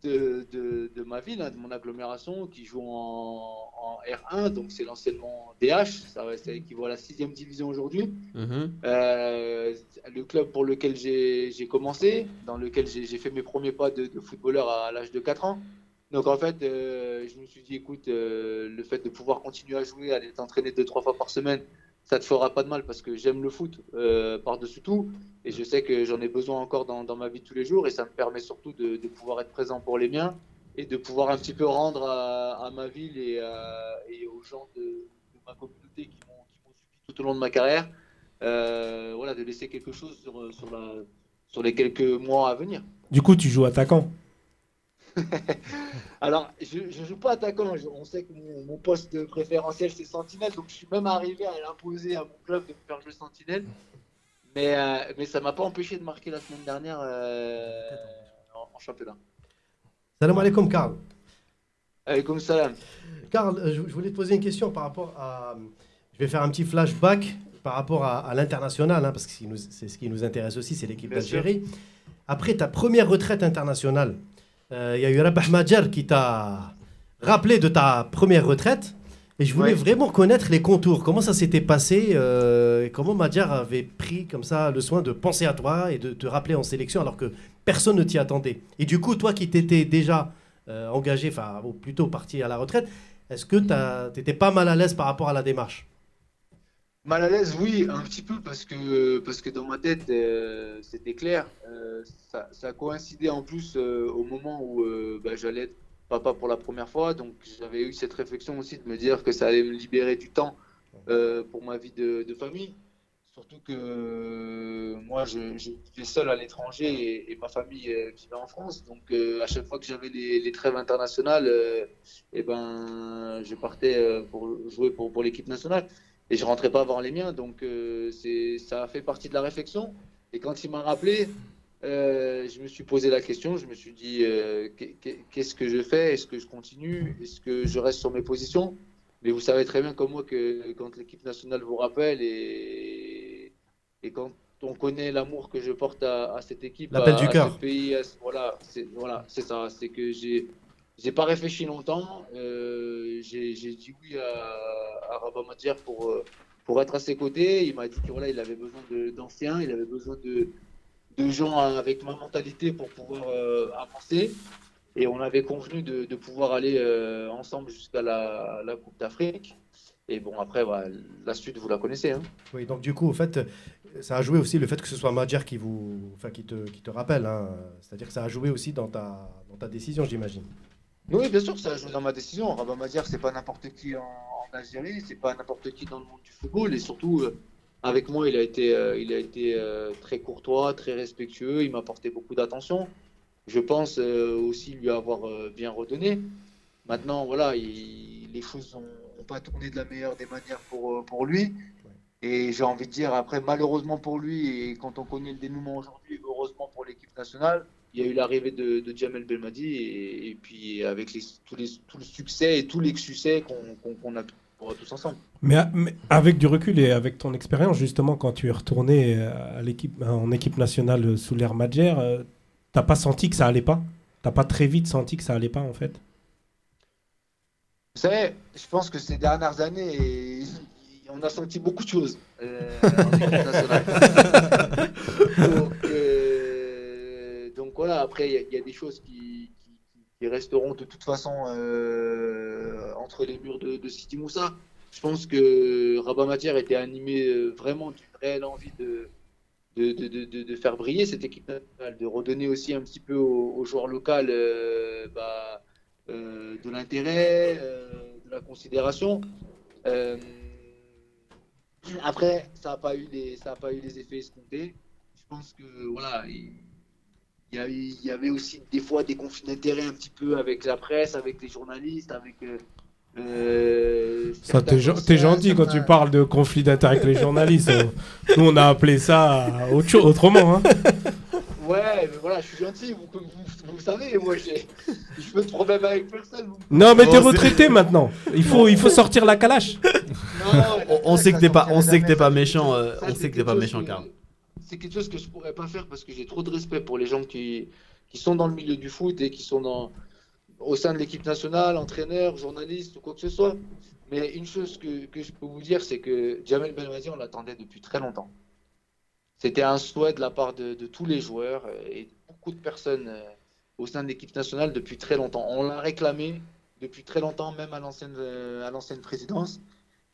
F: de, de, de ma ville, hein, de mon agglomération, qui joue en, en R1, donc c'est l'anciennement DH, ça, ça équivaut à la sixième division aujourd'hui.
A: Mhm.
F: Euh, le club pour lequel j'ai commencé, dans lequel j'ai fait mes premiers pas de, de footballeur à, l'âge de 4 ans. Donc en fait, euh, je me suis dit, écoute, euh, le fait de pouvoir continuer à jouer, aller t'entraîner deux, trois fois par semaine, ça te fera pas de mal parce que j'aime le foot euh, par-dessus tout. Et je sais que j'en ai besoin encore dans, ma vie de tous les jours. Et ça me permet surtout de, pouvoir être présent pour les miens et de pouvoir un petit peu rendre à, ma ville et, aux gens de, ma communauté qui m'ont suivi tout au long de ma carrière. Euh, voilà, de laisser quelque chose sur les quelques mois à venir.
E: Du coup, tu joues attaquant.
F: Alors, je ne joue pas attaquant. Je- on sait que mon, mon poste préférentiel, c'est sentinelle. Donc, je suis même arrivé à l'imposer à mon club de me faire jouer sentinelle. Mais, euh, mais ça m'a pas empêché de marquer la semaine dernière euh, en, en championnat.
B: Salam alaikum, Karl.
F: Comme salam.
B: Karl, euh, je je voulais te poser une question par rapport à. Je vais faire un petit flashback par rapport à, à l'international, hein, parce que ce qui nous- c'est ce qui nous intéresse aussi, c'est l'équipe d'Algérie. Après ta première retraite internationale, euh, il y a eu Rabah Madjar qui t'a rappelé de ta première retraite. Et je voulais
F: Ouais.
B: vraiment connaître les contours. Comment ça s'était passé euh, et Comment Madjar avait pris comme ça le soin de penser à toi et de te rappeler en sélection alors que personne ne t'y attendait. Et du coup, toi qui t'étais déjà euh, engagé, enfin, ou plutôt parti à la retraite, est-ce que tu étais pas mal à l'aise par rapport à la démarche?
F: Mal à l'aise, oui, un petit peu, parce que, parce que dans ma tête, euh, c'était clair. Euh, ça, coïncidé en plus euh, au moment où bah, j'allais être papa pour la première fois. Donc j'avais eu cette réflexion aussi de me dire que ça allait me libérer du temps pour ma vie de, famille. Surtout que moi, je, je seul à l'étranger et, et ma famille vivait en France. Donc à chaque fois que j'avais les, les trêves internationales, euh, eh ben, je partais pour jouer pour, pour l'équipe nationale et je rentrais pas avant les miens. Donc euh, c'est ça a fait partie de la réflexion. Et quand il m'a rappelé, euh, je me suis posé la question. Je me suis dit euh, qu'est- qu'est- qu'est-ce que je fais? Est-ce que je continue? Est-ce que je reste sur mes positions? Mais vous savez très bien comme moi que quand l'équipe nationale vous rappelle et et quand on connaît l'amour que je porte à, cette équipe, à,
A: du
F: à ce pays. à ce- voilà, c'est voilà, c'est ça. C'est que j'ai j'ai pas réfléchi longtemps. euh, j'ai dit oui à, à Rabat Madjer pour euh, pour être à ses côtés. Il m'a dit que voilà, il avait besoin d'anciens, il avait besoin de de gens avec ma mentalité pour pouvoir euh, avancer. Et on avait convenu de, de pouvoir aller ensemble jusqu'à la, Coupe d'Afrique. Et bon, après, la suite, vous la connaissez. Hein.
B: Oui, donc du coup, au fait, ça a joué aussi le fait que ce soit Madjer qui, vous, enfin, qui, te, qui te rappelle. hein. C'est-à-dire que ça a joué aussi dans ta, dans ta décision, j'imagine.
F: Oui, bien sûr, ça a joué dans ma décision. Rabat Madjer, c'est pas n'importe qui en, en Algérie, c'est pas n'importe qui dans le monde du football. Et surtout, euh, avec moi, il a été, euh, il a été euh, très courtois, très respectueux. Il m'a apporté beaucoup d'attention. Je pense euh, aussi lui avoir euh, bien redonné. Maintenant, voilà, il- les choses n'ont pas tourné de la meilleure des manières pour, euh, pour lui. Et j'ai envie de dire, après, malheureusement pour lui, et quand on connaît le dénouement aujourd'hui, heureusement pour l'équipe nationale, il y a eu l'arrivée de, de Jamel Belmadi et, et puis avec les, tous les, tout le succès et tous les succès qu'on a pour tous ensemble.
E: Mais, a- mais avec du recul et avec ton expérience, justement, quand tu es retourné euh, à en équipe nationale sous l'ère Madjer, euh, t'as pas senti que ça allait pas? T'as pas très vite senti que ça allait pas, en fait?
F: Vous savez, je pense que ces dernières années, et- on a senti beaucoup de choses euh, en équipe nationale. donc, euh, donc après, il y a- des choses qui, resteront de toute façon euh, entre les murs de, de Moussa. Je pense que Rabat Matière était animé euh, vraiment d'une réelle envie de, de, de, de- faire briller cette équipe nationale, de redonner aussi un petit peu aux, joueurs locaux euh, bah, de l'intérêt, de la considération. Après, ça n'a pas eu les, pas eu les effets escomptés. Je pense que voilà, il il y, avait aussi des fois des conflits d'intérêts un petit peu avec la presse, avec les journalistes, avec. euh, euh,
E: Ça,
F: certains
E: t'es, gen-
F: anciens,
E: t'es gentil quand tu parles de conflit d'intérêt avec les journalistes. Euh, Nous, on a appelé ça autre chose, autrement. Hein.
F: Ouais, mais voilà, je suis gentil, vous, vous, vous savez, moi j'ai, je fais de problème avec personne. vous-
E: Non, mais
A: Oh,
E: t'es
A: c'est-
E: retraité maintenant. Il faut, il faut sortir la calache.
F: Non,
A: On, sait que t'es pas,
F: sortira
A: on sait que
F: jamais,
A: t'es pas
F: ça,
A: méchant. euh, on sait que t'es pas méchant, Karl.
F: C'est quelque chose que je pourrais pas faire parce que j'ai trop de respect pour les gens qui, qui sont dans le milieu du foot et qui sont dans, au sein de l'équipe nationale, entraîneurs, journalistes ou quoi que ce soit. Mais une chose que, que je peux vous dire, c'est que Jamel Belmadi, on l'attendait depuis très longtemps. C'était un souhait de la part de, de tous les joueurs et beaucoup de personnes euh, au sein de l'équipe nationale depuis très longtemps. On l'a réclamé depuis très longtemps, même à l'ancienne euh, à l'ancienne présidence.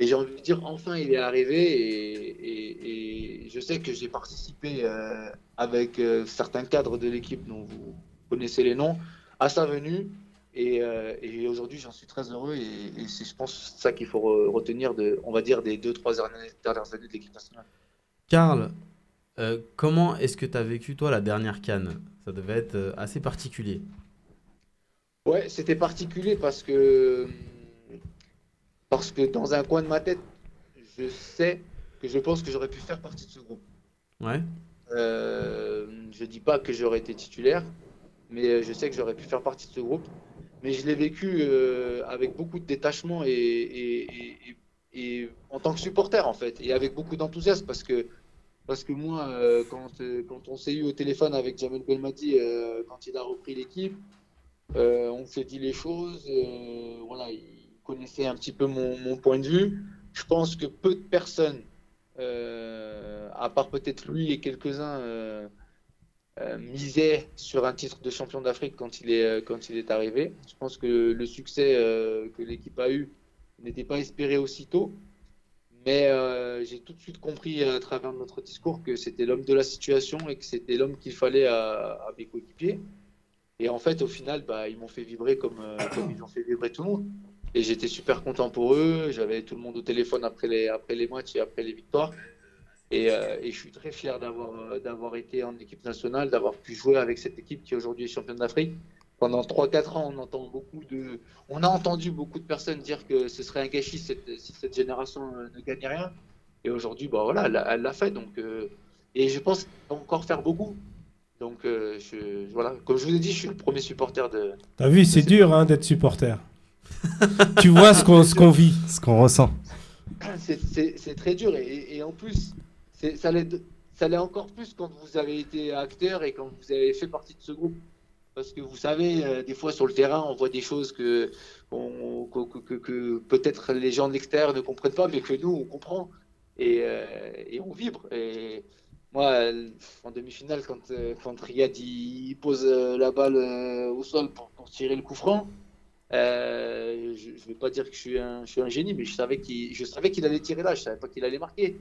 F: Et j'ai envie de dire, enfin, il est arrivé et, et- et je sais que j'ai participé euh, avec euh, certains cadres de l'équipe dont vous connaissez les noms à sa venue. Et, euh, et aujourd'hui, j'en suis très heureux et, c'est, je pense, ça qu'il faut re- retenir de, on va dire, des deux, trois dernières années de l'équipe nationale.
A: Karl, comment est-ce que tu as vécu, toi, la dernière canne? Ça devait être assez particulier.
F: Ouais, c'était particulier parce que parce que dans un coin de ma tête, je sais que je pense que j'aurais pu faire partie de ce groupe.
A: Ouais.
F: Euh, je dis pas que j'aurais été titulaire, mais je sais que j'aurais pu faire partie de ce groupe. Mais je l'ai vécu euh, avec beaucoup de détachement et, et- et- et- et en tant que supporter en fait, et avec beaucoup d'enthousiasme parce que parce que moi, euh, quand, quand on s'est eu au téléphone avec Jamel Belmadi, euh, quand il a repris l'équipe, on s'est dit les choses. voilà, il connaissait un petit peu mon, point de vue. Je pense que peu de personnes, euh, à part peut-être lui et quelques-uns, euh, euh, misaient sur un titre de champion d'Afrique quand il est arrivé. Je pense que le succès que l'équipe a eu n'était pas espéré aussitôt. Mais j'ai tout de suite compris à travers notre discours que c'était l'homme de la situation et que c'était l'homme qu'il fallait à, à mes coéquipiers. Et en fait, au final, bah, ils m'ont fait vibrer comme ils ont fait vibrer tout le monde. Et j'étais super content pour eux. J'avais tout le monde au téléphone après les, après les matchs et après les victoires. Et, euh, et je suis très fier d'avoir euh, d'avoir été en équipe nationale, d'avoir pu jouer avec cette équipe qui aujourd'hui est championne d'Afrique. Pendant 3-4 ans, on entend beaucoup de, on a entendu beaucoup de personnes dire que ce serait un gâchis cette- si cette génération euh, ne gagnait rien. Et aujourd'hui, bah voilà, elle l'a- fait. Donc, euh, et je pense encore faire beaucoup. Donc, euh, je, voilà, comme je vous l'ai dit, je suis le premier supporter de.
E: T'as vu, c'est dur hein, d'être supporter. Tu vois ce qu'on, qu'on vit.
D: Ce qu'on ressent.
F: C'est- très dur et, et en plus, ça l'est encore plus quand vous avez été acteur et quand vous avez fait partie de ce groupe. Parce que vous savez, euh, des fois sur le terrain, on voit des choses que, que, peut-être les gens de l'extérieur ne comprennent pas, mais que nous, on comprend. Et, euh, et on vibre. Et moi, en demi-finale, quand, euh, quand Riyad il pose la balle au sol pour, tirer le coup franc, je ne vais pas dire que je suis un, je suis un génie, mais je savais qu'il allait tirer là, je ne savais pas qu'il allait marquer.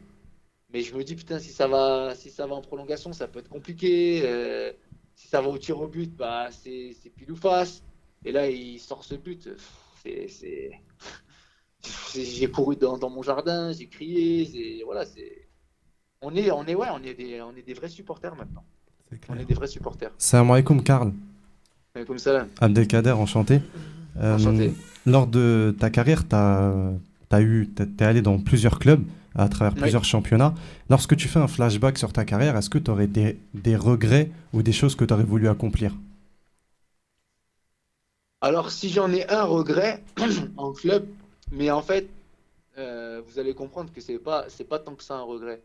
F: Mais je me dis, putain, si ça va, si ça va en prolongation, ça peut être compliqué. Euh, si ça va au tir au but, bah, c'est pile ou face. Et là, il sort ce but. C'est. J'ai couru dans, dans, mon jardin, j'ai crié. Voilà, c'est. On est, on est, ouais, on est des, on est des vrais supporters maintenant. On est des vrais supporters.
D: Salam alaikum, Karl.
F: Alaikum salam.
D: Abdelkader, enchanté.
F: Euh, enchanté.
D: Lors de ta carrière, tu es allé dans plusieurs clubs à travers plusieurs championnats. Lorsque tu fais un flashback sur ta carrière, est-ce que tu aurais des, des, regrets ou des choses que tu aurais voulu accomplir?
F: Alors, si j'en ai un regret en club, mais en fait, euh, vous allez comprendre que c'est pas c'est pas tant que ça un regret.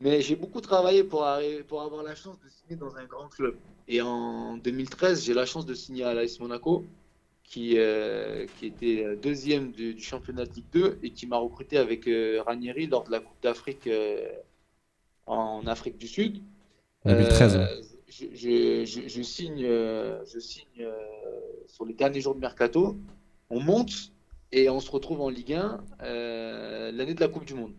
F: Mais j'ai beaucoup travaillé pour, pour avoir la chance de signer dans un grand club. Et en 2013, j'ai la chance de signer à l'AS Monaco qui, euh, qui était euh, deuxième du, championnat de Ligue 2 et qui m'a recruté avec euh, Ranieri lors de la Coupe d'Afrique en Afrique du Sud.
D: 2013.
F: Je, je, signe, je signe sur les derniers jours de mercato. On monte et on se retrouve en Ligue 1 l'année de la Coupe du Monde.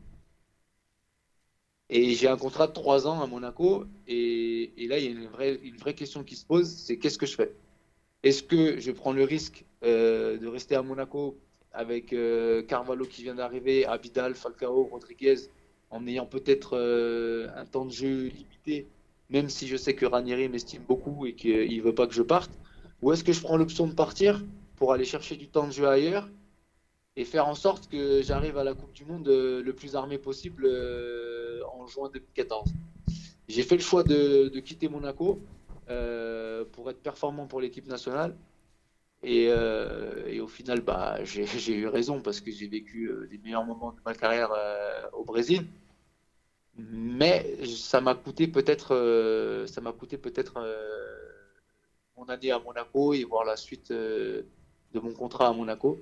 F: Et j'ai un contrat de 3 ans à Monaco. Et, et là, il y a une vraie, une vraie question qui se pose c'est qu'est-ce que je fais? Est-ce que je prends le risque euh, de rester à Monaco avec euh, Carvalho qui vient d'arriver, Abidal, Falcao, Rodriguez, en ayant peut-être euh, un temps de jeu limité, même si je sais que Ranieri m'estime beaucoup et qu'il ne veut pas que je parte? Ou est-ce que je prends l'option de partir pour aller chercher du temps de jeu ailleurs et faire en sorte que j'arrive à la Coupe du Monde le plus armé possible en juin 2014 J'ai fait le choix de quitter Monaco euh, pour être performant pour l'équipe nationale. Et, euh, au final, bah, j'ai eu raison parce que j'ai vécu euh, les meilleurs moments de ma carrière au Brésil. Mais ça m'a coûté peut-être, ça peut-être mon année à Monaco et voir la suite de mon contrat à Monaco.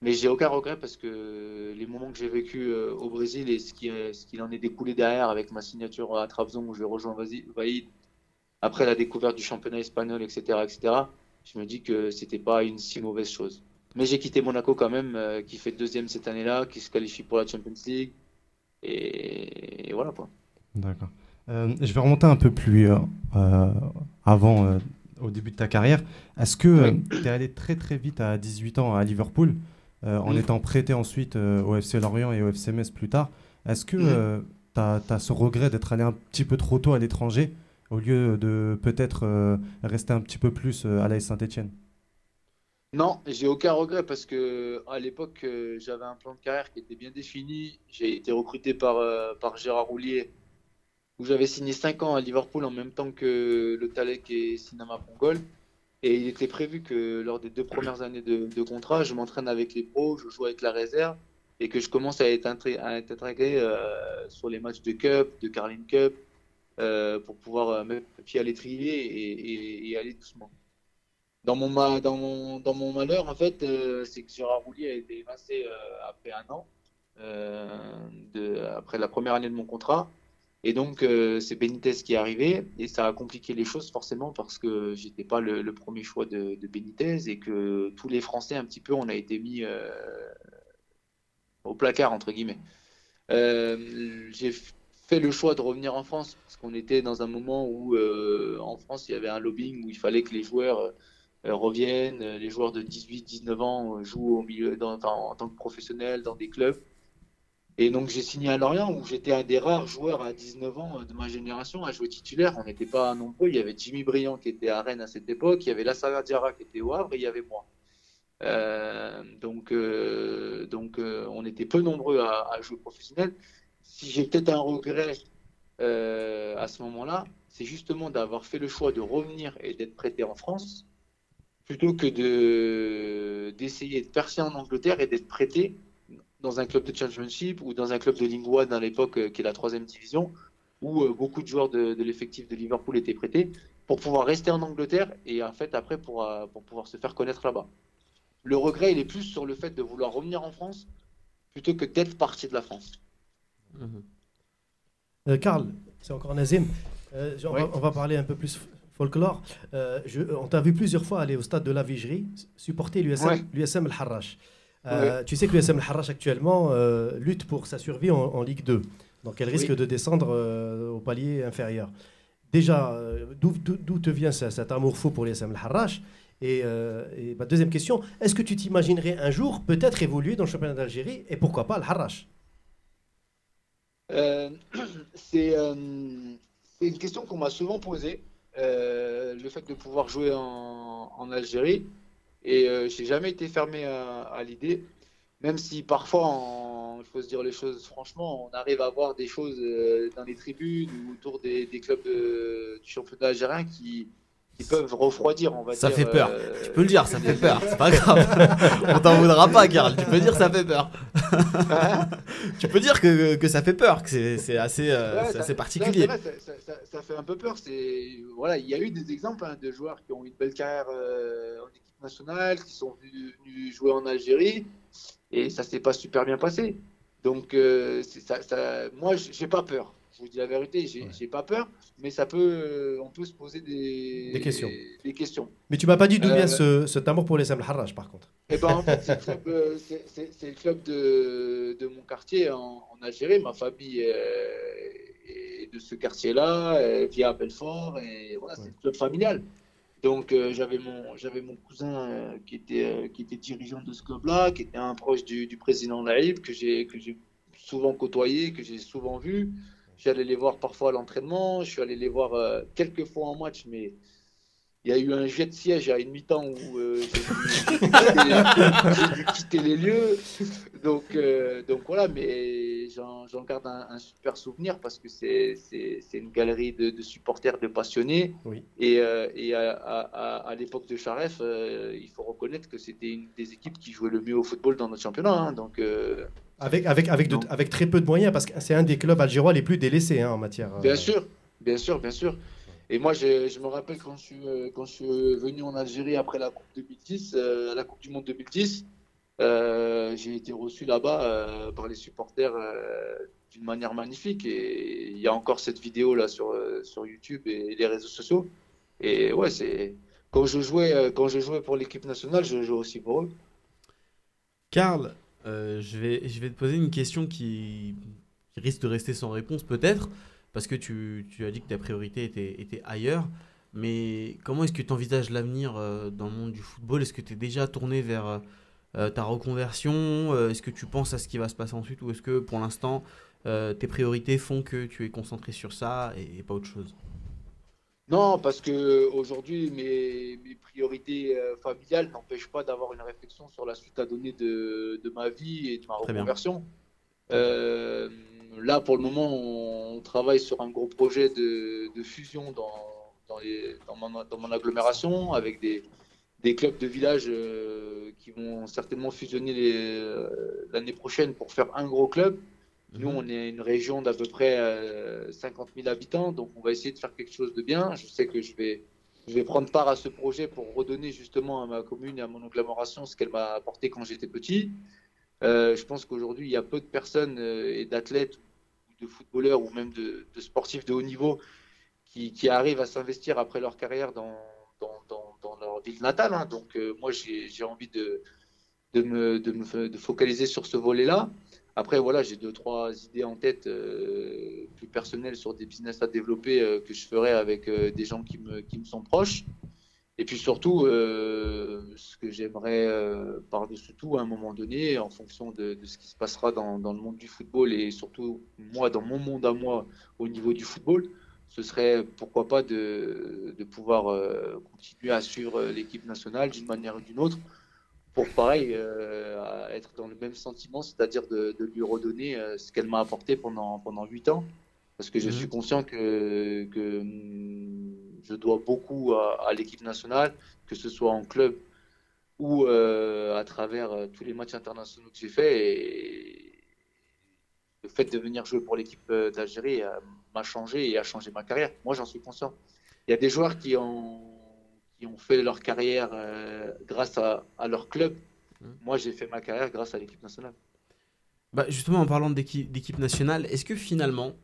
F: Mais j'ai aucun regret parce que les moments que j'ai vécu au Brésil et ce qu'il ce qui en est découlé derrière avec ma signature à Trabzon où je rejoins Vaïd après la découverte du championnat espagnol, etc., etc., je me dis que c'était pas une si mauvaise chose. Mais j'ai quitté Monaco quand même, euh, qui fait deuxième cette année-là, qui se qualifie pour la Champions League. Et, voilà quoi.
D: D'accord. Euh, je vais remonter un peu plus euh, avant, au début de ta carrière. Est-ce que tu es allé très très vite à 18 ans à Liverpool, en étant prêté ensuite au FC Lorient et au FC Metz plus tard? Est-ce que tu as, as, ce regret d'être allé un petit peu trop tôt à l'étranger au lieu de peut-être euh, rester un petit peu plus euh, à l'AS Saint-Etienne
F: Non, j'ai aucun regret parce que à l'époque, euh, j'avais un plan de carrière qui était bien défini. J'ai été recruté par, par Gérard Roulier, où j'avais signé 5 ans à Liverpool en même temps que le Talek et Sinama Pongol. Et il était prévu que lors des deux premières années de, contrat, je m'entraîne avec les pros, je joue avec la réserve et que je commence à être, intégré sur les matchs de Cup, de Carling Cup, euh, pour pouvoir euh, mettre le pied à l'étrier et, aller doucement. Dans mon, malheur, en fait, euh, c'est que Gérard Roulier a été évincé après un an, après la première année de mon contrat. Et donc, c'est Benitez qui est arrivé et ça a compliqué les choses forcément parce que j'étais pas le, premier choix de, de, Benitez et que tous les Français, un petit peu, on a été mis au placard, entre guillemets. j'ai fait le choix de revenir en France parce qu'on était dans un moment où euh, en France il y avait un lobbying où il fallait que les joueurs euh, reviennent, les joueurs de 18-19 ans jouent en tant que professionnels dans des clubs. Et donc j'ai signé à Lorient où j'étais un des rares joueurs à 19 ans de ma génération à jouer titulaire. On n'était pas nombreux. Il y avait Jimmy Briand qui était à Rennes à cette époque, il y avait Lassana Diarra qui était au Havre et il y avait moi. Euh, donc donc on était peu nombreux à, à jouer professionnel si j'ai peut-être un regret euh, à ce moment-là, c'est justement d'avoir fait le choix de revenir et d'être prêté en France, plutôt que de d'essayer de percer en Angleterre et d'être prêté dans un club de championship ou dans un club de Ligue 1 dans l'époque euh, qui est la troisième division, où beaucoup de joueurs de, de l'effectif de Liverpool étaient prêtés pour pouvoir rester en Angleterre et en fait après pour, pour pouvoir se faire connaître là-bas. Le regret, il est plus sur le fait de vouloir revenir en France plutôt que d'être parti de la France.
B: Mhm. Karl, c'est encore Nazim. on, va, parler un peu plus folklore. Je, on t'a vu plusieurs fois aller au stade de la Vigerie supporter l'USM Al-Harrach. Euh, tu sais que l'USM Al-Harrach actuellement euh, lutte pour sa survie en, Ligue 2. Donc elle risque de descendre euh, au palier inférieur. Déjà, d'où te vient cet amour fou pour l'USM Al-Harrach? Et, ma deuxième question, est-ce que tu t'imaginerais un jour peut-être évoluer dans le championnat d'Algérie et pourquoi pas Al-Harrach
F: C'est une question qu'on m'a souvent posée. le fait de pouvoir jouer en, Algérie. Et euh, j'ai jamais été fermé à, l'idée, même si parfois, il faut se dire les choses franchement, on arrive à voir des choses euh, dans les tribunes ou autour des, clubs du championnat algérien qui, qui peuvent refroidir, on va
A: ça
F: dire.
A: Ça fait peur. Euh, tu peux le dire, ça fait peur. C'est pas grave. on t'en voudra pas, Karl. Tu peux dire ça fait peur. tu peux dire que, que, ça fait peur, que c'est assez, euh, assez particulier.
F: ça, fait un peu peur. Voilà, il y a eu des exemples hein, de joueurs qui ont eu une belle carrière euh, en équipe nationale, qui sont venus, jouer en Algérie, et ça s'est pas super bien passé. Donc, ça, ça, moi, j'ai pas peur. Je vous dis la vérité, j'ai pas peur mais ça peut, euh, on peut se poser des,
B: des questions.
F: Des, questions.
B: Mais tu m'as pas dit d'où vient euh, ce, cet amour pour les Sam Harrach, par contre.
F: Eh ben, en fait, c'est le club, euh, de, de, mon quartier en, Algérie. Ma famille est de ce quartier-là, via Belfort, et voilà, c'est le club familial. Donc j'avais mon j'avais mon cousin qui était qui était dirigeant de ce club-là, qui était un proche du, du président Naïb que j'ai que j'ai souvent côtoyé, que j'ai souvent vu. Je suis allé les voir parfois à l'entraînement, je suis allé les voir euh, quelques fois en match, mais il y a eu un jet de siège à une mi-temps où euh, j'ai dû, quitter les lieux. Donc, euh, donc voilà, mais j'en garde un, super souvenir parce que c'est une galerie de, supporters, de passionnés.
B: Oui.
F: Et, et à, à, l'époque de Charef, il faut reconnaître que c'était une des équipes qui jouait le mieux au football dans notre championnat. Hein. donc
B: avec, avec, avec, avec très peu de moyens, parce que c'est un des clubs algérois les plus délaissés hein, en matière.
F: Euh, bien sûr, bien sûr, bien sûr. Et moi, je, me rappelle quand je, suis, euh, suis venu en Algérie après la Coupe 2010, euh, la Coupe du Monde 2010, j'ai été reçu là-bas par les supporters d'une manière magnifique. Et il y a encore cette vidéo là sur, YouTube et les réseaux sociaux. Et ouais, c'est quand je jouais, quand je jouais pour l'équipe nationale, je jouais aussi pour eux.
A: Karl, euh, je vais te poser une question qui, risque de rester sans réponse peut-être, parce que tu, tu, as dit que ta priorité était, était ailleurs. Mais comment est-ce que tu envisages l'avenir euh, dans le monde du football? Est-ce que tu es déjà tourné vers euh, ta reconversion? Est-ce que tu penses à ce qui va se passer ensuite? Ou est-ce que pour l'instant, tes priorités font que tu es concentré sur ça et pas autre chose?
F: Non, parce que aujourd'hui, mes, mes, priorités euh, familiales n'empêchent pas d'avoir une réflexion sur la suite à donner de, de ma vie et de ma reconversion. Euh, là, pour le moment, on, travaille sur un gros projet de, de fusion dans, dans, les, dans, mon, dans, mon, agglomération avec des, des clubs de village euh, qui vont certainement fusionner l'année prochaine pour faire un gros club. Nous, mhm. on est une région d'à peu près 50 euh, 000 habitants, donc on va essayer de faire quelque chose de bien. Je sais que je vais, je vais prendre part à ce projet pour redonner justement à ma commune et à mon agglomération ce qu'elle m'a apporté quand j'étais petit. Euh, je pense qu'aujourd'hui, il y a peu de personnes euh, et d'athlètes, de footballeurs ou même de, sportifs de haut niveau qui, arrivent à s'investir après leur carrière dans, leur ville natale. Hein. Donc moi, j'ai envie de, me, de focaliser sur ce volet-là. Après, voilà, j'ai deux, trois idées en tête euh, plus personnelles sur des business à développer euh, que je ferai avec euh, des gens qui me, qui me sont proches. Et puis surtout, ce que j'aimerais par-dessus tout à un moment donné, en fonction de, de ce qui se passera dans, dans, le monde du football et surtout moi, dans mon monde à moi, au niveau du football, ce serait pourquoi pas de, de pouvoir continuer à suivre l'équipe nationale d'une manière ou d'une autre pour pareil euh, être dans le même sentiment, c'est-à-dire de, lui redonner euh, ce qu'elle m'a apporté pendant pendant huit ans, parce que je mhm. suis conscient que, que je dois beaucoup à, l'équipe nationale, que ce soit en club ou euh, à travers tous les matchs internationaux que j'ai fait. Et le fait de venir jouer pour l'équipe d'Algérie m'a changé et a changé ma carrière. Moi, j'en suis conscient. Il y a des joueurs qui ont, qui ont fait leur carrière euh, grâce à, à leur club.
A: Mmh.
F: Moi, j'ai fait ma carrière grâce à l'équipe nationale.
A: Bah, justement, en parlant d'équipe nationale, est-ce que finalement,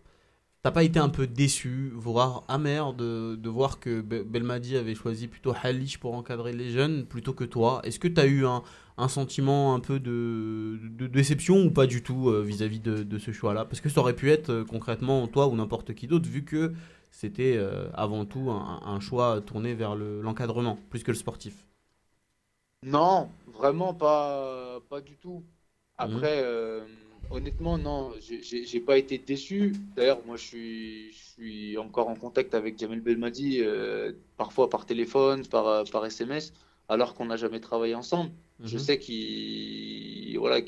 A: t'as pas été un peu déçu, voire amer de, de voir que Be- Belmadi avait choisi plutôt Halich pour encadrer les jeunes plutôt que toi? Est-ce que tu as eu un, un sentiment un peu de, de déception ou pas du tout euh, vis-à-vis de, de ce choix-là? Parce que ça aurait pu être euh, concrètement toi ou n'importe qui d'autre, vu que c'était euh, avant tout un, un choix tourné vers le- l'encadrement, plus que le sportif.
F: Non, vraiment pas, pas du tout.
A: Mhm.
F: Après, honnêtement, non, j'ai- pas été déçu. D'ailleurs, moi, je suis, je suis encore en contact avec Jamel Belmadi, euh, parfois par téléphone, par, euh, par SMS, alors qu'on n'a jamais travaillé ensemble. Je
A: Mhm.
F: sais qu'il voilà,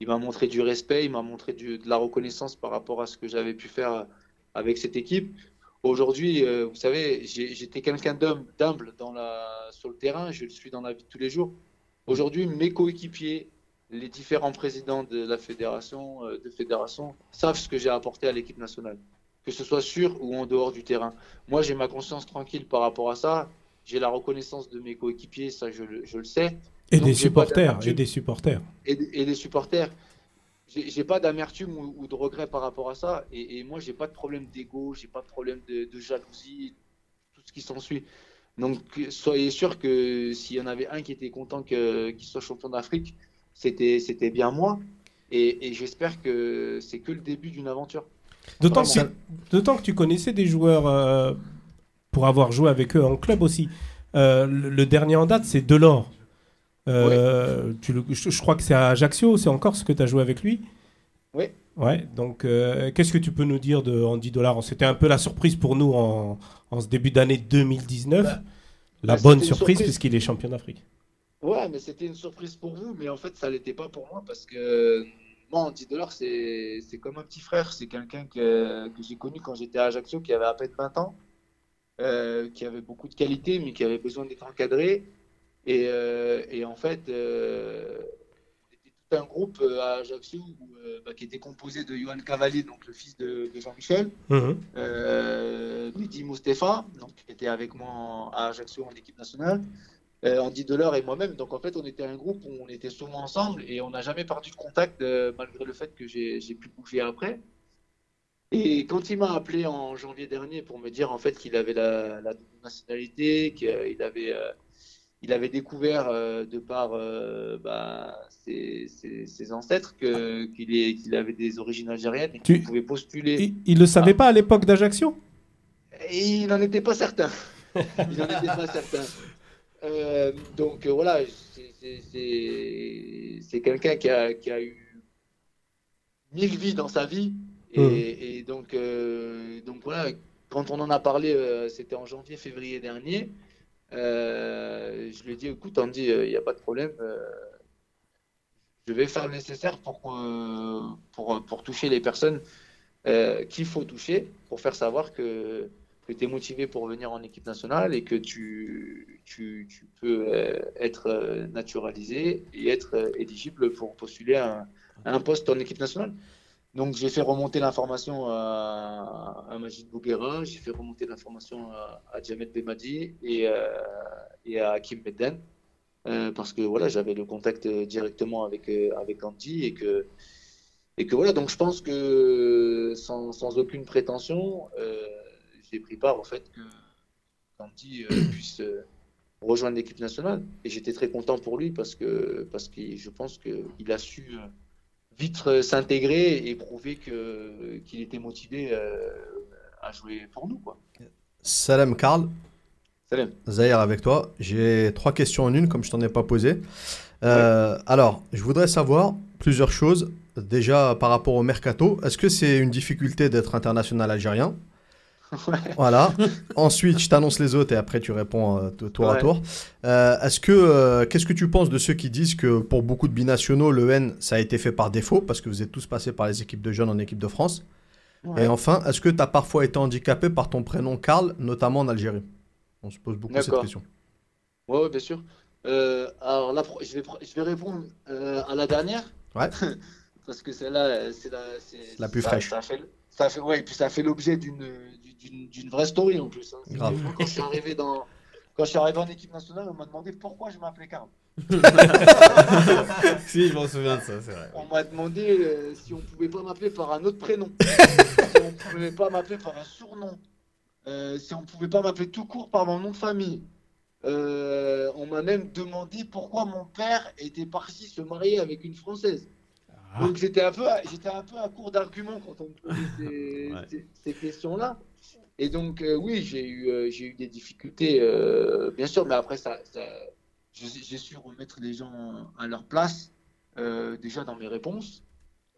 F: il m'a montré du respect, il m'a montré du- de la reconnaissance par rapport à ce que j'avais pu faire avec cette équipe. Aujourd'hui, euh, vous savez, j'étais quelqu'un d'hum- d'humble dans la, sur le terrain, je le suis dans la vie de tous les jours. Aujourd'hui, mes coéquipiers, les différents présidents de la fédération, euh, de fédération, savent ce que j'ai apporté à l'équipe nationale, que ce soit sur ou en dehors du terrain. Moi, j'ai ma conscience tranquille par rapport à ça. J'ai la reconnaissance de mes coéquipiers, ça je, le- je le sais
E: Et
F: Donc,
E: des supporters, et des supporters.
F: et, et des supporters. J'ai pas d'amertume ou, ou de regret par rapport à ça. Et, et moi, j'ai pas de problème d'ego, j'ai pas de problème de, de jalousie, tout ce qui s'ensuit. Donc, soyez sûr que s'il y en avait un qui était content qu'il soit champion d'Afrique, c'était c'était bien moi. Et, et j'espère que c'est que le début d'une aventure.
E: D'autant que, que tu connaissais des joueurs euh, pour avoir joué avec eux en club aussi. Euh, le, le dernier en date, c'est Delors. Euh, tu le- je, je crois que c'est à Ajaccio, c'est encore ce que tu as joué avec lui
F: Oui.
E: Ouais, donc qu'est-ce que tu peux nous dire de Andy Dollar C'était un peu la surprise pour nous en, en ce début d'année 2019. la
F: bah,
E: bonne surprise. puisqu'il est champion d'Afrique.
F: Ouais, mais c'était une surprise pour vous, mais en fait, ça l'était pas pour moi parce que moi, Andy Delors, c'est c'est comme un petit frère. C'est quelqu'un que, que j'ai connu quand j'étais à Ajaccio, qui avait à peine 20 ans, euh, qui avait beaucoup de qualités, mais qui avait besoin d'être encadré. Et, euh, et en fait, euh, c'était tout un groupe euh, à Ajaccio où, euh, bah, qui était composé de Johan Cavalier, donc le fils de, de Jean-Michel,
E: Mhm.
F: euh, donc, qui était avec moi à Ajaccio en équipe nationale, euh, Andy Delors et moi-même. Donc en fait, on était un groupe où on était souvent ensemble et on n'a jamais perdu de contact euh, malgré le fait que j'ai pu bouger après. Et quand il m'a appelé en janvier dernier pour me dire en fait qu'il avait la, la nationalité, qu'il avait, euh, il avait découvert euh, de par euh, bah, ses, ses- ses ancêtres qu'il avait des origines algériennes et qu'il pouvait postuler.
E: Il, il le savait pas à l'époque d'Ajaccio?
F: Il n'en était pas certain. Il n'en était pas certain. Euh, donc euh, voilà, c'est- quelqu'un qui a, qui a eu mille vies dans sa vie. Et, et donc, euh, donc voilà, quand on en a parlé, c'était en janvier, février dernier, je lui ai dit, écoute, Andy, il n'y a pas de problème. je vais faire le nécessaire pour, pour, pour toucher les personnes qu'il faut toucher pour faire savoir que, que tu es motivé pour venir en équipe nationale et que tu, tu, tu peux euh, être euh, naturalisé et être euh, éligible pour postuler à un, poste en équipe nationale. Donc j'ai fait remonter l'information à, à Majid Bouguera, j'ai fait remonter l'information à, à Djamed Bemadi et, et à Hakim Medden. Parce que voilà, j'avais le contact directement avec, avec Andy et que, et que voilà, donc je pense que sans, sans aucune prétention, j'ai pris part au fait que Andy euh, puisse euh, rejoindre l'équipe nationale. Et j'étais très content pour lui parce que, parce que je pense qu'il a su euh, vite s'intégrer et prouver qu'il était motivé à jouer pour nous. Quoi.
C: Salam Karl,
F: Salam.
C: Zahir avec toi. J'ai trois questions en une, comme je t'en ai pas posé. Euh, Alors, je voudrais savoir plusieurs choses. Déjà, par rapport au mercato, est-ce que c'est une difficulté d'être international algérien? Voilà. Ensuite, je t'annonce les autres et après tu réponds euh, tour à tour. Euh, est-ce que euh, qu'est-ce que tu penses de ceux qui disent que pour beaucoup de binationaux, le N ça a été fait par défaut parce que vous êtes tous passés par les équipes de jeunes en équipe de France?
F: Ouais.
C: Et enfin, est-ce que tu as parfois été handicapé par ton prénom Karl, notamment en Algérie? On se pose beaucoup cette question.
F: Ouais, bien sûr. Alors là, je vais, pr- je vais répondre à la dernière.
C: Ouais.
F: Parce que celle-là, c'est la,
C: plus fraîche.
F: Ça fait, ça fait, ouais, et puis ça fait l'objet d'une, d'une, vraie story en plus. hein.
C: Grave.
F: Quand je suis arrivé dans, quand je suis arrivé en équipe nationale, on m'a demandé pourquoi je m'appelais Karl.
A: si, je m'en souviens de ça, c'est vrai.
F: On m'a demandé euh, si on pouvait pas m'appeler par un autre prénom, si on pouvait pas m'appeler par un surnom, euh, si on pouvait pas m'appeler tout court par mon nom de famille. Euh, on m'a même demandé pourquoi mon père était parti se marier avec une française. Donc j'étais un peu, à- un peu à court d'arguments quand on me posait ces,
A: Ouais.
F: ces- ces questions-là. Et donc euh, oui, j'ai eu, euh, eu des difficultés, euh, bien sûr, mais après ça, j'ai su remettre les gens à leur place déjà dans mes réponses.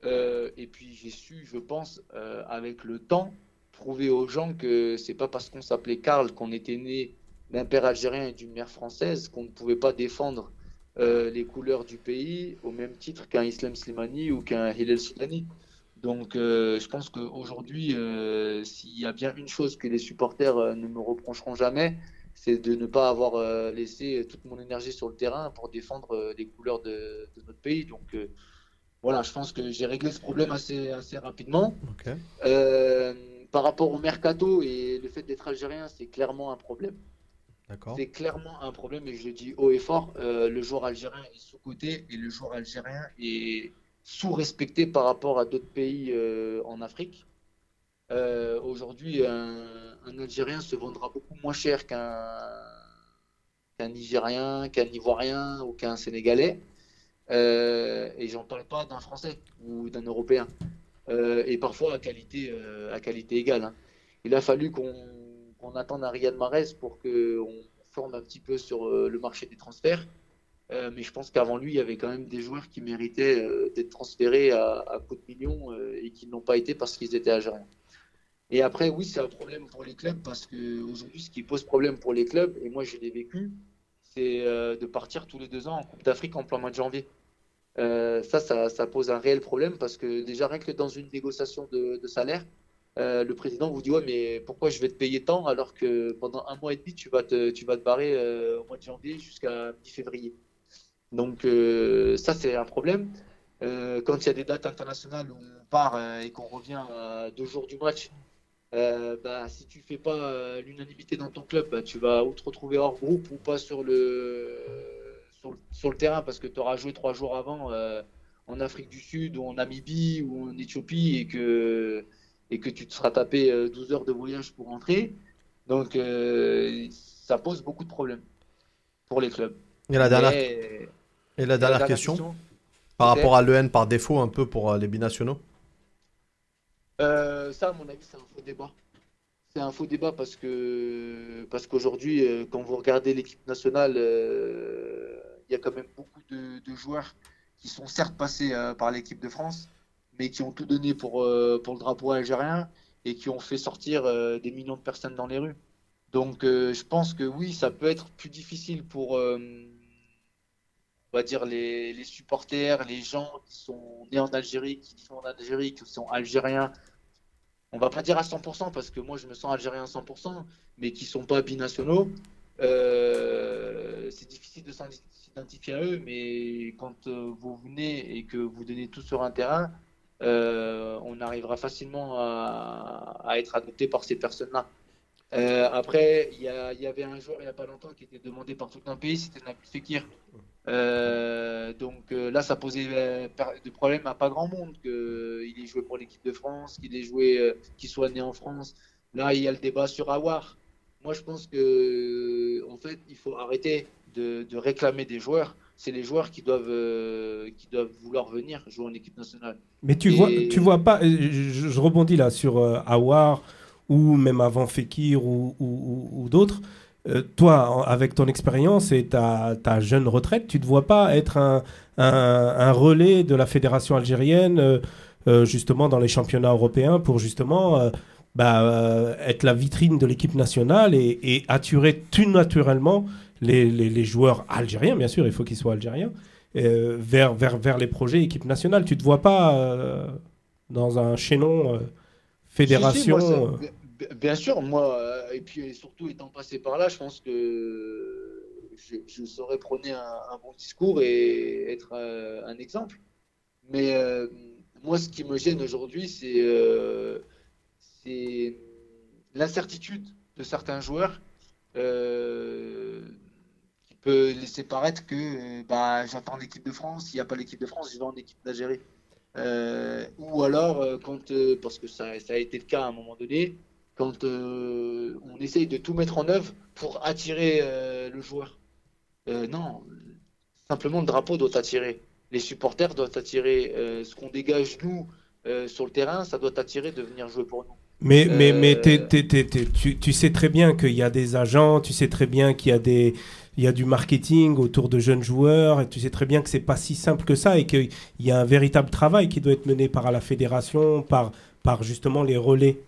F: Et puis j'ai su, je pense, avec le temps, prouver aux gens que c'est pas parce qu'on s'appelait Karl qu'on était né d'un père algérien et d'une mère française qu'on ne pouvait pas défendre les couleurs du pays au même titre qu'un Islam Slimani ou qu'un Hillel Soudani. Donc euh, je pense qu'aujourd'hui, euh, s'il y a bien une chose que les supporters euh, ne me reprocheront jamais, c'est de ne pas avoir euh, laissé toute mon énergie sur le terrain pour défendre euh, les couleurs de, de notre pays. Donc euh, voilà, je pense que j'ai réglé ce problème assez, assez rapidement.
C: Ok.
F: Euh, par rapport au mercato et le fait d'être algérien, c'est clairement un problème. C'est clairement un problème et je le dis haut et fort. le joueur algérien est sous-coté et le joueur algérien est sous-respecté par rapport à d'autres pays euh, en Afrique. Euh, Aujourd'hui, un, Algérien se vendra beaucoup moins cher qu'un Nigérien, qu'un Ivoirien ou qu'un Sénégalais. Euh, et j'en parle pas d'un Français ou d'un Européen. Euh, et parfois à qualité, égale. hein. Il a fallu qu'on attende un Riyad Mahrez pour qu'on forme un petit peu sur le marché des transferts. Euh, mais je pense qu'avant lui, il y avait quand même des joueurs qui méritaient euh, d'être transférés à, à coup de millions euh, et qui n'ont pas été parce qu'ils étaient algériens. Et après, oui, c'est un problème pour les clubs parce qu'aujourd'hui, ce qui pose problème pour les clubs, et moi je l'ai vécu, c'est de partir tous les deux ans en Coupe d'Afrique en plein mois de janvier. Ça, ça, pose un réel problème parce que déjà, rien que dans une négociation de, de salaire, le président vous dit ouais mais pourquoi je vais te payer tant alors que pendant un mois et demi tu vas te, tu vas te barrer au mois de janvier jusqu'à mi-février? Donc euh, ça c'est un problème. Euh, quand il y a des dates internationales où on part euh, et qu'on revient à deux jours du match, bah, si tu fais pas l'unanimité dans ton club, bah, tu vas ou te retrouver hors groupe ou pas sur le, sur le, sur le terrain parce que tu auras joué trois jours avant en Afrique du Sud ou en Namibie ou en Éthiopie et que et que tu te seras tapé euh, 12 heures de voyage pour rentrer. Donc, ça pose beaucoup de problèmes pour les clubs.
C: Et la dernière,
F: Mais-
C: et la dernière question, par rapport à l'EN par défaut un peu pour euh, les binationaux.
F: Euh, ça, à mon avis, c'est un faux débat. C'est un faux débat parce que parce qu'aujourd'hui, euh, quand vous regardez l'équipe nationale, euh, il y a quand même beaucoup de, de joueurs qui sont certes passés euh, par l'équipe de France, mais qui ont tout donné pour, euh, pour le drapeau algérien et qui ont fait sortir euh, des millions de personnes dans les rues. Donc, euh, je pense que oui, ça peut être plus difficile pour, on va dire, les, supporters, les gens qui sont nés en Algérie, qui vivent en Algérie, qui sont algériens. On va pas dire à 100% parce que moi je me sens algérien à 100%, mais qui sont pas binationaux. Euh, c'est difficile de s'identifier à eux, mais quand euh, vous venez et que vous donnez tout sur un terrain, euh, on arrivera facilement à, être adopté par ces personnes-là. Euh, après, il y, a- il y avait un joueur il n'y a pas longtemps qui était demandé par tout un pays, c'était Nabil Fekir. Euh, donc euh, là, ça posait euh, de problème à pas grand monde qu'il ait joué pour l'équipe de France, qu'il ait joué, euh, qu'il soit né en France. Là, il y a le débat sur Awar. Moi, je pense que en fait, il faut arrêter de, de réclamer des joueurs. C'est les joueurs qui doivent, euh, qui doivent vouloir venir jouer en équipe nationale.
E: Mais tu
F: Et-
E: vois, tu vois pas. euh, Je, je rebondis là sur euh, Awar ou même avant Fekir ou, ou- ou- ou d'autres. Euh, toi, avec ton expérience et ta, ta jeune retraite, tu ne te vois pas être un, un- un relais de la fédération algérienne, euh, euh, justement dans les championnats européens, pour justement bah, être la vitrine de l'équipe nationale et, et attirer tout naturellement les, les- les joueurs algériens, bien sûr, il faut qu'ils soient algériens, vers, vers, vers les projets équipe nationale. Tu ne te vois pas dans un chaînon fédération
F: Si, si, moi, bien sûr, moi, euh, et puis surtout étant passé par là, je pense que je, saurais prôner un, bon discours et être euh, un exemple. Mais euh, moi, ce qui me gêne aujourd'hui, c'est l'incertitude de certains joueurs qui peut laisser paraître que bah, j'attends l'équipe de France, s'il n'y a pas l'équipe de France, je vais en équipe d'Algérie. Ou alors, parce que ça a été le cas à un moment donné, quand euh, on essaye de tout mettre en œuvre pour attirer euh, le joueur. Euh, non, simplement le drapeau doit attirer. Les supporters doivent attirer ce qu'on dégage nous sur le terrain, ça doit attirer de venir jouer pour nous.
E: Mais, mais, mais t'es- t'es- t'es- tu, tu sais très bien qu'il y a des agents, tu sais très bien qu'il y a des il y a du marketing autour de jeunes joueurs et tu sais très bien que c'est pas si simple que ça et qu'il y a un véritable travail qui doit être mené par la fédération, par, par justement les relais.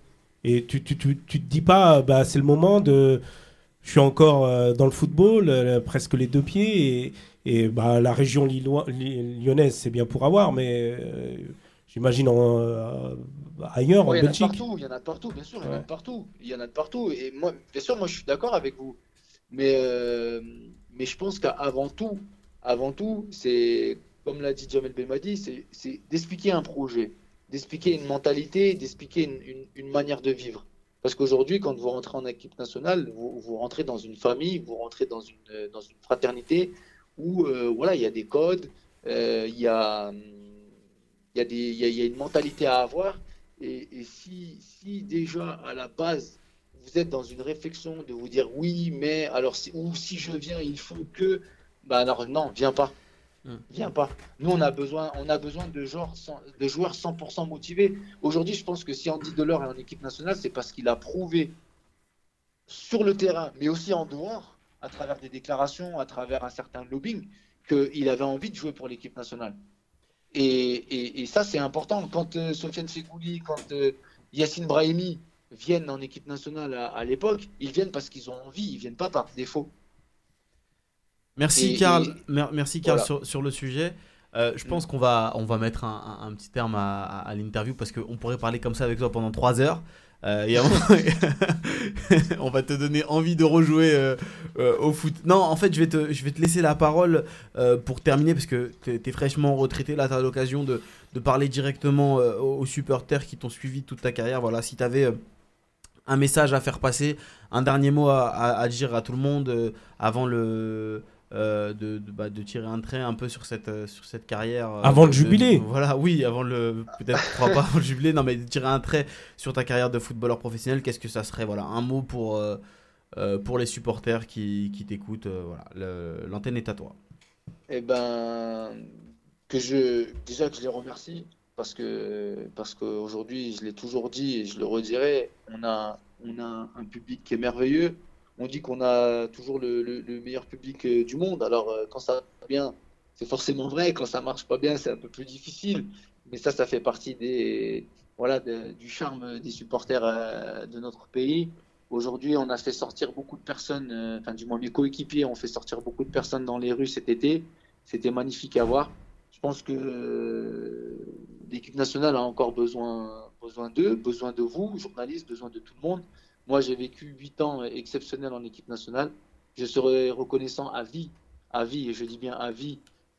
E: Et tu, tu, tu, tu te dis pas, bah, c'est le moment de. Je suis encore euh, dans le football, euh, presque les deux pieds, et, et bah, la région lillois- lyonnaise, c'est bien pour avoir, mais euh, j'imagine en, euh, ailleurs,
F: Ouais,
E: en Belgique.
F: partout, il y en a de partout, bien sûr, il y en a de partout. Il y en a de partout. Et moi, bien sûr, moi je suis d'accord avec vous. Mais, euh, mais je pense qu'avant tout, avant tout, c'est, comme l'a dit Jamel Belmadi, c'est d'expliquer un projet, d'expliquer une mentalité, d'expliquer une, manière de vivre. Parce qu'aujourd'hui, quand vous rentrez en équipe nationale, vous, vous rentrez dans une famille, vous rentrez dans une, dans une fraternité où euh, voilà, il y a des codes, euh, il y, a, y, a y a- une mentalité à avoir. Et, et si, si déjà à la base, vous êtes dans une réflexion de vous dire oui, mais alors, si, ou si je viens, il faut que. Bah alors, non, viens pas.
A: Hmm.
F: Viens pas. Nous, on a besoin, on a besoin de, joueurs cent- de joueurs 100% motivés. Aujourd'hui, je pense que si Andy Delors est en équipe nationale, c'est parce qu'il a prouvé sur le terrain, mais aussi en dehors, à travers des déclarations, à travers un certain lobbying, qu'il avait envie de jouer pour l'équipe nationale. Et, et- et ça, c'est important. Quand euh, Sofiane Fegouli, quand euh, Yacine Brahimi viennent en équipe nationale à, à l'époque, ils viennent parce qu'ils ont envie, ils viennent pas par défaut.
A: Merci
F: Et-
A: Karl,
F: et-
A: merci Karl
F: Voilà.
A: sur, sur le sujet. Euh, je pense qu'on va, on va mettre un, un- un petit terme à, à- à l'interview parce qu'on pourrait parler comme ça avec toi pendant 3 heures. Euh, et on- va te donner envie de rejouer euh, euh, au foot. Non, en fait, je vais te, je vais te laisser la parole pour terminer parce que tu es, fraîchement retraité. Là, tu as l'occasion de, de parler directement aux, supporters qui t'ont suivi toute ta carrière. Voilà, si tu avais un message à faire passer, un dernier mot à, à- à dire à tout le monde avant le. Euh, de, de, bah, de tirer un trait un peu sur cette, euh, sur cette carrière. euh,
E: Avant le
A: de-
E: jubilé.
A: de- Voilà, oui, avant le. Peut-être, je crois pas avant le jubilé, non, mais de tirer un trait sur ta carrière de footballeur professionnel, qu'est-ce que ça serait? Voilà, un mot pour, euh, euh, pour les supporters qui, qui t'écoutent. euh, voilà, le- l'antenne est à toi.
F: Eh ben, que je, déjà que je les remercie parce que, parce qu'aujourd'hui, je l'ai toujours dit et je le redirai, on a, on a un public qui est merveilleux. On dit qu'on a toujours le, le- le meilleur public euh, du monde. Alors, euh, quand ça va bien, c'est forcément vrai. Quand ça marche pas bien, c'est un peu plus difficile. Mais ça, ça fait partie des, voilà, du charme des supporters euh, de notre pays. Aujourd'hui, on a fait sortir beaucoup de personnes, enfin, du moins mes coéquipiers ont fait sortir beaucoup de personnes dans les rues cet été. C'était magnifique à voir. Je pense que l'équipe nationale a encore besoin, besoin d'eux, besoin de vous, journalistes, besoin de tout le monde. Moi, j'ai vécu huit ans exceptionnels en équipe nationale. Je serai reconnaissant à vie, à vie, et je dis bien à vie,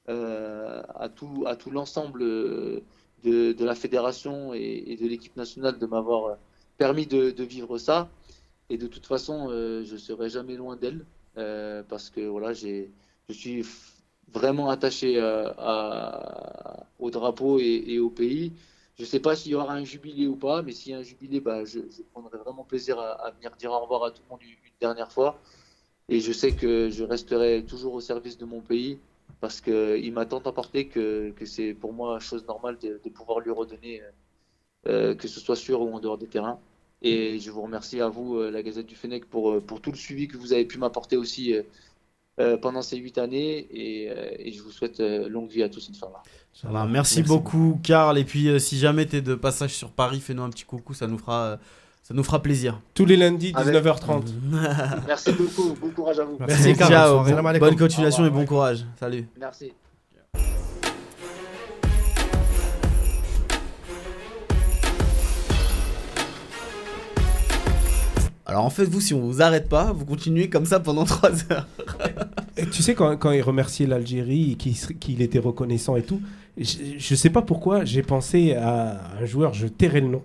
F: euh, à tout, à tout l'ensemble euh, de, la fédération et, de l'équipe nationale de m'avoir permis de, vivre ça. Et de toute façon, euh, je serai jamais loin d'elle euh, parce que voilà, je suis vraiment attaché au drapeau et au pays. Je ne sais pas s'il y aura un jubilé ou pas, mais s'il y a un jubilé, bah, je, prendrai vraiment plaisir à, venir dire au revoir à tout le monde une, dernière fois. Et je sais que je resterai toujours au service de mon pays parce qu'il m'a tant apporté que, c'est pour moi chose normale de, pouvoir lui redonner, euh, euh, que ce soit sur ou en dehors des terrains. Et je vous remercie à vous, euh, la Gazette du Fennec, pour tout le suivi que vous avez pu m'apporter aussi euh, pendant ces huit années. Et, euh, et je vous souhaite euh, longue vie à tous, Inch'Allah.
A: Voilà, merci, beaucoup, Karl. Et puis, euh, si jamais tu es de passage sur Paris, fais-nous un petit coucou, ça nous fera, euh, ça nous fera plaisir.
E: Tous les lundis,
F: Avec-
E: 19h30.
F: Merci beaucoup, bon courage à vous.
E: Merci.
A: Merci,
B: Karl.
A: ciao.
B: Bonne.
A: Bon- continuation et bon courage. Salut.
F: Merci.
A: Alors en fait, vous, si on vous arrête pas, vous continuez comme ça pendant 3 heures.
E: Et tu sais, quand, quand il remerciait l'Algérie, et qu'il était reconnaissant et tout, je, je sais pas pourquoi, j'ai pensé à un joueur, je tairai le nom,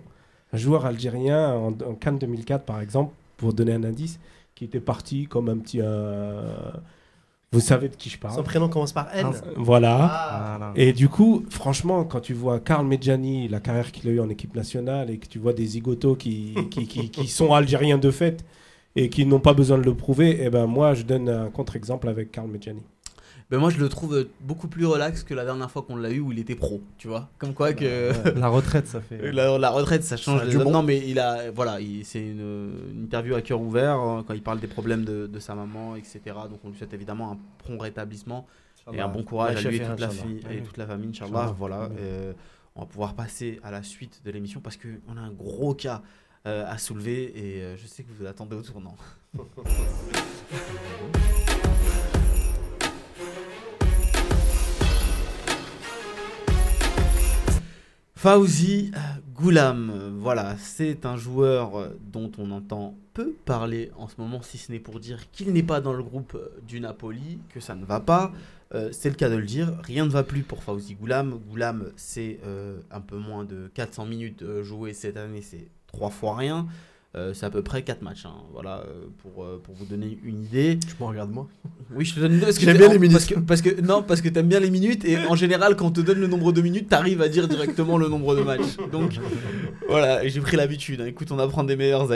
E: Un joueur algérien en, en Cannes 2004, par exemple, pour donner un indice, qui était parti comme un petit. euh, Vous savez de qui je
B: Son
E: parle
B: prénom commence par N.
E: Voilà.
B: Ah.
D: Voilà.
E: Et du coup, franchement, quand tu vois Karl Medjani, la carrière qu'il a eue en équipe nationale, et que tu vois des zigotos qui, qui, qui, qui sont algériens de fait et qui n'ont pas besoin de le prouver, eh ben moi, je donne un contre-exemple avec Karl Medjani.
A: Ben moi, je le trouve euh, beaucoup plus relax que la dernière fois qu'on l'a eu où il était pro, tu vois. Comme quoi que.
D: La retraite, ça fait.
A: La, la retraite, ça change. Les
C: bon.
A: Non, mais il a, voilà, il- c'est une, une interview à cœur ouvert euh, quand il parle des problèmes de, de sa maman, etc. Donc on lui souhaite évidemment un prompt rétablissement et un bon courage à lui et toute la,
B: Inch'Allah.
A: fille, et
B: Ouais.
A: toute la famille, Inch'Allah.
B: Inch'Allah.
A: Voilà,
B: Ouais.
A: euh, on va pouvoir passer à la suite de l'émission parce qu'on a un gros cas euh, à soulever et euh, je sais que vous attendez au tournant. Fauzi Goulam, euh, voilà, c'est un joueur dont on entend peu parler en ce moment, si ce n'est pour dire qu'il n'est pas dans le groupe du Napoli, que ça ne va pas. C'est le cas de le dire, rien ne va plus pour Fauzi Goulam. Goulam, c'est un peu moins de 400 minutes jouées cette année, c'est trois fois rien. Euh, c'est à peu près 4 matchs, hein, voilà, euh, pour, euh, pour vous donner une idée.
C: Tu me regardes moi
A: Oui, je te donne parce que
C: J'aime bien les minutes.
A: Parce que, parce que- non, parce que t'aimes bien les minutes et en général, quand on te donne le nombre de minutes, t'arrives à dire directement le nombre de matchs. Donc voilà, j'ai pris l'habitude. hein. Écoute, on apprend des meilleurs.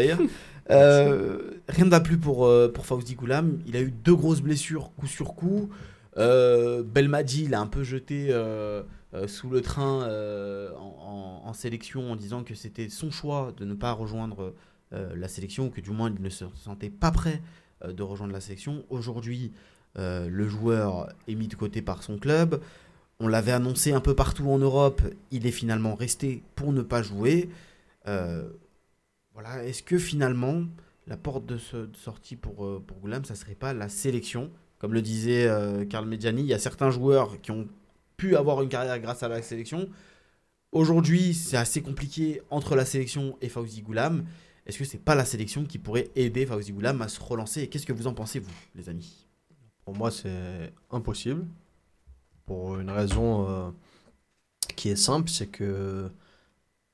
A: Euh, rien ne va plus pour, pour Fauzi Goulam. Il a eu deux grosses blessures coup sur coup. Belmadi l'a un peu jeté euh, sous le train euh, en, sélection en disant que c'était son choix de ne pas rejoindre euh, la sélection, que du moins il ne se sentait pas prêt de rejoindre la sélection. Aujourd'hui, le joueur est mis de côté par son club. On l'avait annoncé un peu partout en Europe. Il est finalement resté pour ne pas jouer. Voilà. Est-ce que finalement, la porte de, ce- sortie pour, pour Goulam, ça serait pas la sélection? Comme le disait Karl Medjani, il y a certains joueurs qui ont pu avoir une carrière grâce à la sélection. Aujourd'hui, c'est assez compliqué entre la sélection et Fauzi Goulam. Est-ce que c'est pas la sélection qui pourrait aider Fauzi Goulam à se relancer? Qu'est-ce que vous en pensez, vous, les amis?
C: Pour moi, c'est impossible. Pour une raison euh, qui est simple, c'est que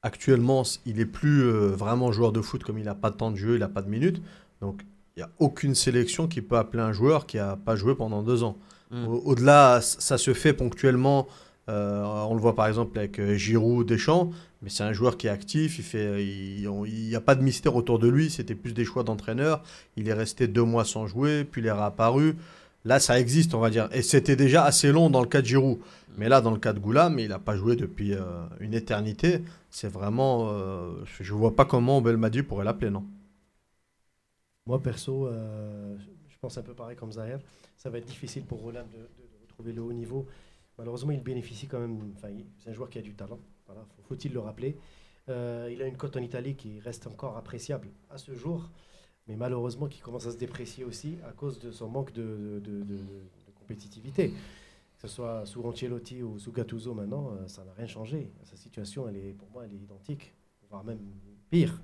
C: actuellement, il est plus euh, vraiment joueur de foot comme il n'a pas de temps de jeu, il n'a pas de minutes. Donc, il n'y a aucune sélection qui peut appeler un joueur qui n'a pas joué pendant deux ans.
A: Mm.
C: Au- Au-delà, ça se fait ponctuellement. euh, on le voit par exemple avec euh, Giroud, Deschamps, mais c'est un joueur qui est actif. Il fait, il n'y a pas de mystère autour de lui. C'était plus des choix d'entraîneur. Il est resté deux mois sans jouer, puis il est réapparu. Là, ça existe, on va dire. Et c'était déjà assez long dans le cas de Giroud. Mais là, dans le cas de Goulam, il n'a pas joué depuis euh, une éternité. C'est vraiment. euh, je vois pas comment Belmadi pourrait l'appeler, non
B: Moi, perso, euh, je pense un peu pareil comme Zahir. Ça va être difficile pour Roland de, retrouver le haut niveau. Malheureusement, il bénéficie quand même. C'est un joueur qui a du talent. Faut-il le rappeler. Euh, il a une cote en Italie qui reste encore appréciable à ce jour, mais malheureusement qui commence à se déprécier aussi à cause de son manque de compétitivité. Que ce soit sous Ancelotti ou sous Gattuso maintenant, euh, ça n'a rien changé. Sa situation, elle est, pour moi, elle est identique, voire même pire.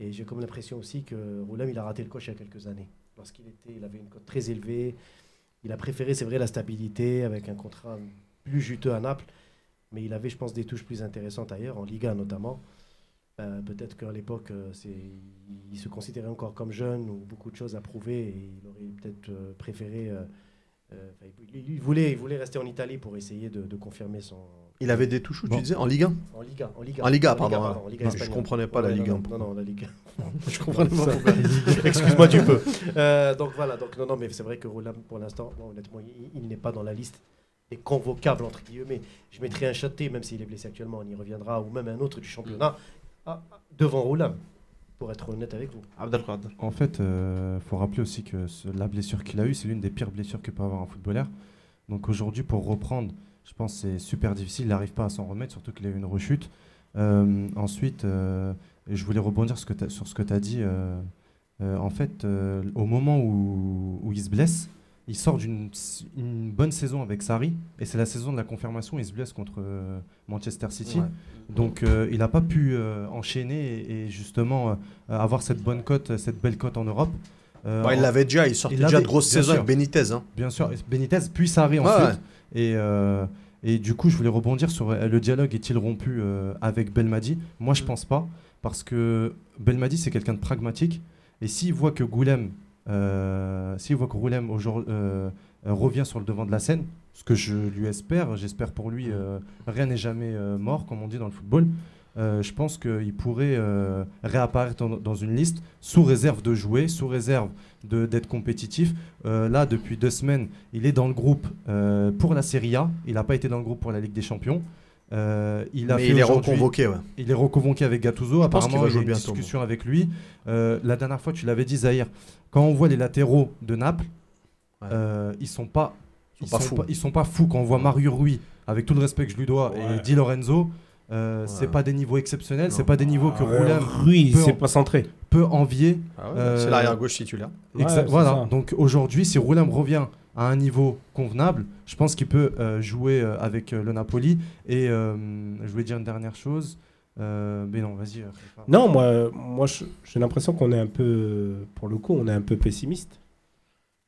B: Et j'ai comme l'impression aussi que Roulam, il a raté le coche il y a quelques années. Lorsqu'il était, il avait une cote très élevée. Il a préféré, c'est vrai, la stabilité avec un contrat plus juteux à Naples. Mais il avait, je pense, des touches plus intéressantes ailleurs, en Liga notamment. Euh, Peut-être qu'à l'époque, euh, il se considérait encore comme jeune ou beaucoup de choses à prouver et il aurait peut-être euh, préféré. il, voulait, il voulait rester en Italie pour essayer de confirmer son.
C: Il avait des touches
D: Bon.
C: tu disais En Ligue 1
B: En Liga. En Liga,
C: En Liga, pardon,
B: en
C: ouais.
B: Liga
C: Non, je
B: espagnole.
C: comprenais pas la Ligue
B: non,
C: 1,
B: Non, non, la Liga.
C: Je comprenais pas.
B: Excuse-moi du peu. Euh, donc voilà, donc non, non, mais c'est vrai que Roulam, pour l'instant, honnêtement, il, il n'est pas dans la liste des convocables, entre guillemets. Je mettrai un Châté, même s'il est blessé actuellement, on y reviendra, ou même un autre du championnat, ah, devant Roulam, pour être honnête avec vous.
A: Abdelkader.
D: En fait, il faut rappeler aussi que ce- la blessure qu'il a eue, c'est l'une des pires blessures que peut avoir un footballeur. Donc aujourd'hui, pour reprendre, je pense que c'est super difficile. Il n'arrive pas à s'en remettre, surtout qu'il a eu une rechute. Euh, ensuite, euh, je voulais rebondir sur ce que tu as dit. euh, euh, en fait, au moment où, où il se blesse, il sort d'une une bonne saison avec Sarri. Et c'est la saison de la confirmation. Il se blesse contre Manchester City.
C: Ouais.
D: Donc euh, il n'a pas pu euh, enchaîner et, et justement euh, avoir cette bonne cote, cette belle cote en Europe. Euh,
C: Bah, il l'avait déjà, il sortait
D: il
C: déjà de grosses saisons avec Benitez. Hein.
D: Bien sûr, Benitez, puis Sarri
C: Ouais,
D: ensuite.
C: ouais.
D: Et, euh, Et du coup, je voulais rebondir sur euh, le dialogue est-il rompu euh, avec Belmadi? Moi, je pense pas, parce que Belmadi, c'est quelqu'un de pragmatique. Et s'il voit que Goulem, s'il voit que Goulem aujourd'hui, revient sur le devant de la scène, ce que je lui espère, j'espère pour lui, rien n'est jamais mort, comme on dit dans le football. Euh, je pense qu'il pourrait euh, réapparaître dans, dans une liste sous réserve de jouer, sous réserve d'être compétitif. Euh, là, depuis deux semaines, il est dans le groupe pour la Serie A. Il n'a pas été dans le groupe pour la Ligue des Champions. Il a
C: Mais il est reconvoqué, ouais.
D: il est reconvoqué avec Gattuso.
C: Je
D: Apparemment, il y a une discussion avec lui. La dernière fois, tu l'avais dit, Zahir. Quand on voit les latéraux de Naples,
C: Ouais.
D: ils sont pas,
C: Ils sont pas
D: ils sont pas fous. Quand on voit Mario Rui, avec tout le respect que je lui dois,
E: Ouais.
D: et Di Lorenzo, euh,
C: Ouais.
D: c'est pas des niveaux exceptionnels. C'est pas des niveaux que
E: Ah,
D: Roulem
E: Rui,
D: peut
E: c'est
D: en-
E: pas centré.
D: peut envier.
C: Ah ouais,
D: Euh,
C: C'est l'arrière gauche titulaire.
D: Exa-
E: c'est
D: voilà.
E: ça.
D: Donc aujourd'hui, si Roulem revient à un niveau convenable, je pense qu'il peut euh, jouer euh, avec euh, le Napoli. Et euh, je voulais dire une dernière chose. Euh, mais non, vas-y.
E: Non, moi, moi j'ai l'impression qu'on est un peu, pour le coup, on est un peu pessimiste.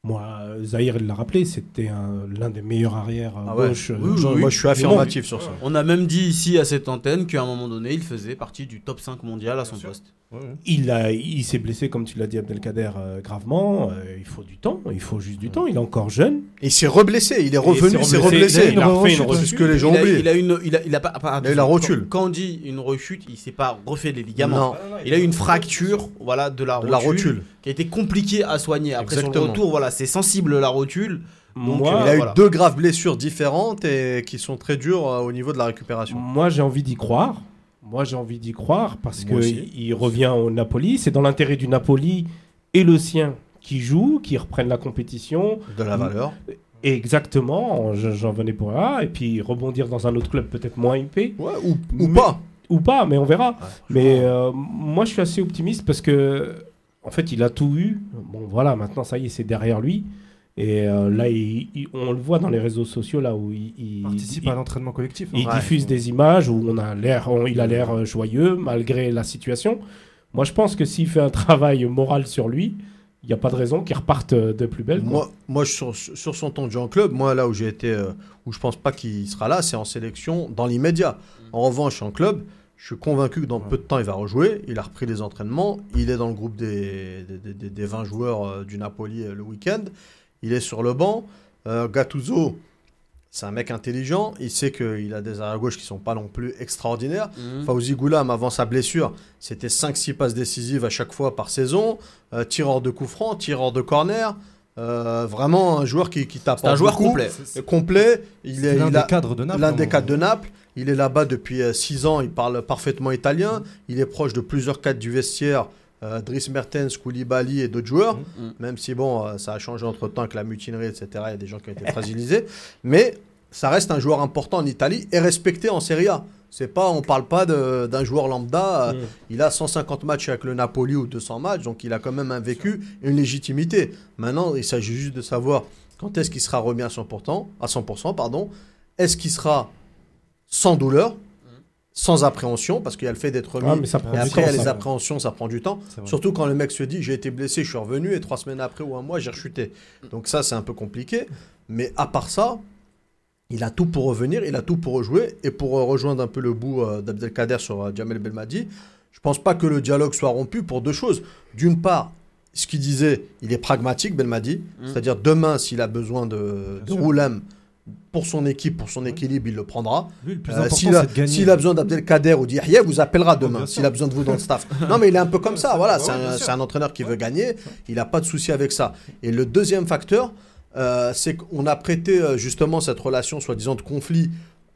E: Moi, euh, Zahir, il l'a rappelé, c'était un- l'un des meilleurs arrières à
C: Ah ouais.
E: gauche. euh,
G: Oui, oui,
C: Genre,
G: oui.
C: Moi, je suis affirmatif sur ça.
G: On a même dit ici à cette antenne qu'à un moment donné, il faisait partie du top 5 mondial à son poste.
E: Il, a, il s'est blessé, comme tu l'as dit, Abdelkader, euh, gravement. Euh, il faut du temps, il faut juste du temps. Il est encore jeune.
C: Et il s'est reblessé, il est revenu, il s'est reblessé.
E: Il a refait une rechute.
C: ce que les gens
G: il, a,
C: oublient.
G: il a une, il a, il a pas,
C: Il a eu la rotule.
G: Quand, on dit une rechute, il s'est pas refait les ligaments.
C: Non,
G: Il a eu une fracture, voilà, de la
C: de
G: rotule,
C: la rotule.
G: Qui a été compliquée à soigner. Après sur
C: Exactement.
G: le retour, voilà, c'est sensible la rotule. Donc,
E: moi,
C: Il a eu deux graves blessures différentes et qui sont très dures euh, au niveau de la récupération.
E: moi j'ai envie d'y croire. Moi, j'ai envie d'y croire parce qu'il il revient au Napoli. C'est dans l'intérêt du Napoli et le sien qui jouent, qui reprennent la compétition.
C: De la valeur.
E: Exactement, je- j'en venais pour là. Et puis rebondir dans un autre club peut-être moins épais.
C: Ouais, ou, ou
E: Mais-
C: pas.
E: Ou pas, mais on verra.
C: Ouais.
E: Mais euh, moi, je suis assez optimiste parce que, en fait, il a tout eu. Bon, voilà, maintenant, ça y est, c'est derrière lui. Et euh, là, il- il- on le voit dans les réseaux sociaux, là où il, il-
D: participe
E: il-
D: à l'entraînement collectif. hein.
E: il
C: Ouais.
E: diffuse des images où on a l'air, on- il a l'air euh, joyeux malgré la situation. Moi, je pense que s'il fait un travail moral sur lui, il n'y a pas de raison qu'il reparte euh, de plus belle. quoi.
C: Moi, moi je- sur, sur son temps de jeu en club, moi là où j'ai été, euh, où je pense pas qu'il sera là, c'est en sélection dans l'immédiat. En revanche, en club, je suis convaincu que dans peu de temps il va rejouer. Il a repris les entraînements. Il est dans le groupe des, des, des- des 20 joueurs euh, du Napoli euh, le week-end. Il est sur le banc. Euh, Gattuso, c'est un mec intelligent. Il sait qu'il a des arrières gauche qui sont pas non plus extraordinaires.
G: Mhm.
C: Fauzi Goulam, avant sa blessure, c'était 5-6 passes décisives à chaque fois par saison. Euh, tireur de coup franc, tireur de corner. Euh, vraiment un joueur qui, qui tape.
G: C'est un joueur complet.
C: complet. Il est
D: l'un des
C: a-
D: cadres de Naples.
C: l'un
D: un
C: des cadres de Naples. Il est là-bas depuis 6 ans. Il parle parfaitement italien. Il est proche de plusieurs cadres du vestiaire. Euh, Dries Mertens, Koulibaly et d'autres joueurs.
G: Mhm.
C: Même si, bon, euh, ça a changé entre temps avec la mutinerie, etc. Il y a des gens qui ont été fragilisés. Mais ça reste un joueur important en Italie et respecté en Serie A. C'est pas, on parle pas d'un joueur lambda. euh,
E: Mm.
C: Il a 150 matchs avec le Napoli ou 200 matchs, donc il a quand même un vécu et une légitimité. Maintenant, il s'agit juste de savoir quand est-ce qu'il sera remis à 100%, à 100% pardon. Est-ce qu'il sera sans douleur, sans appréhension, parce qu'il y a le fait d'être remis.
E: Ah, mais ça prend
C: et
E: du
C: après, il y a les appréhensions, ça prend du temps. Surtout quand le mec se dit j'ai été blessé, je suis revenu et trois semaines après ou un mois j'ai rechuté. Donc ça c'est un peu compliqué. Mais à part ça, il a tout pour revenir, il a tout pour rejouer et pour euh, rejoindre un peu le bout euh, d'Abdelkader sur euh, Jamel Belmadi. Je pense pas que le dialogue soit rompu pour deux choses. D'une part, ce qu'il disait, il est pragmatique Belmadi,
G: Mm.
C: c'est-à-dire demain s'il a besoin de, de. Roulem pour son équipe, pour son équilibre, il le prendra. Euh, S'il a, a besoin d'Abdelkader ou d'Yahya, vous appellera demain. S'il a besoin de vous dans le staff. non, mais il est un peu comme ça. Voilà, c'est un, un entraîneur qui veut gagner. Il n'a pas de souci avec ça. Et le deuxième facteur, euh, c'est qu'on a prêté euh, justement cette relation, soi-disant, de conflit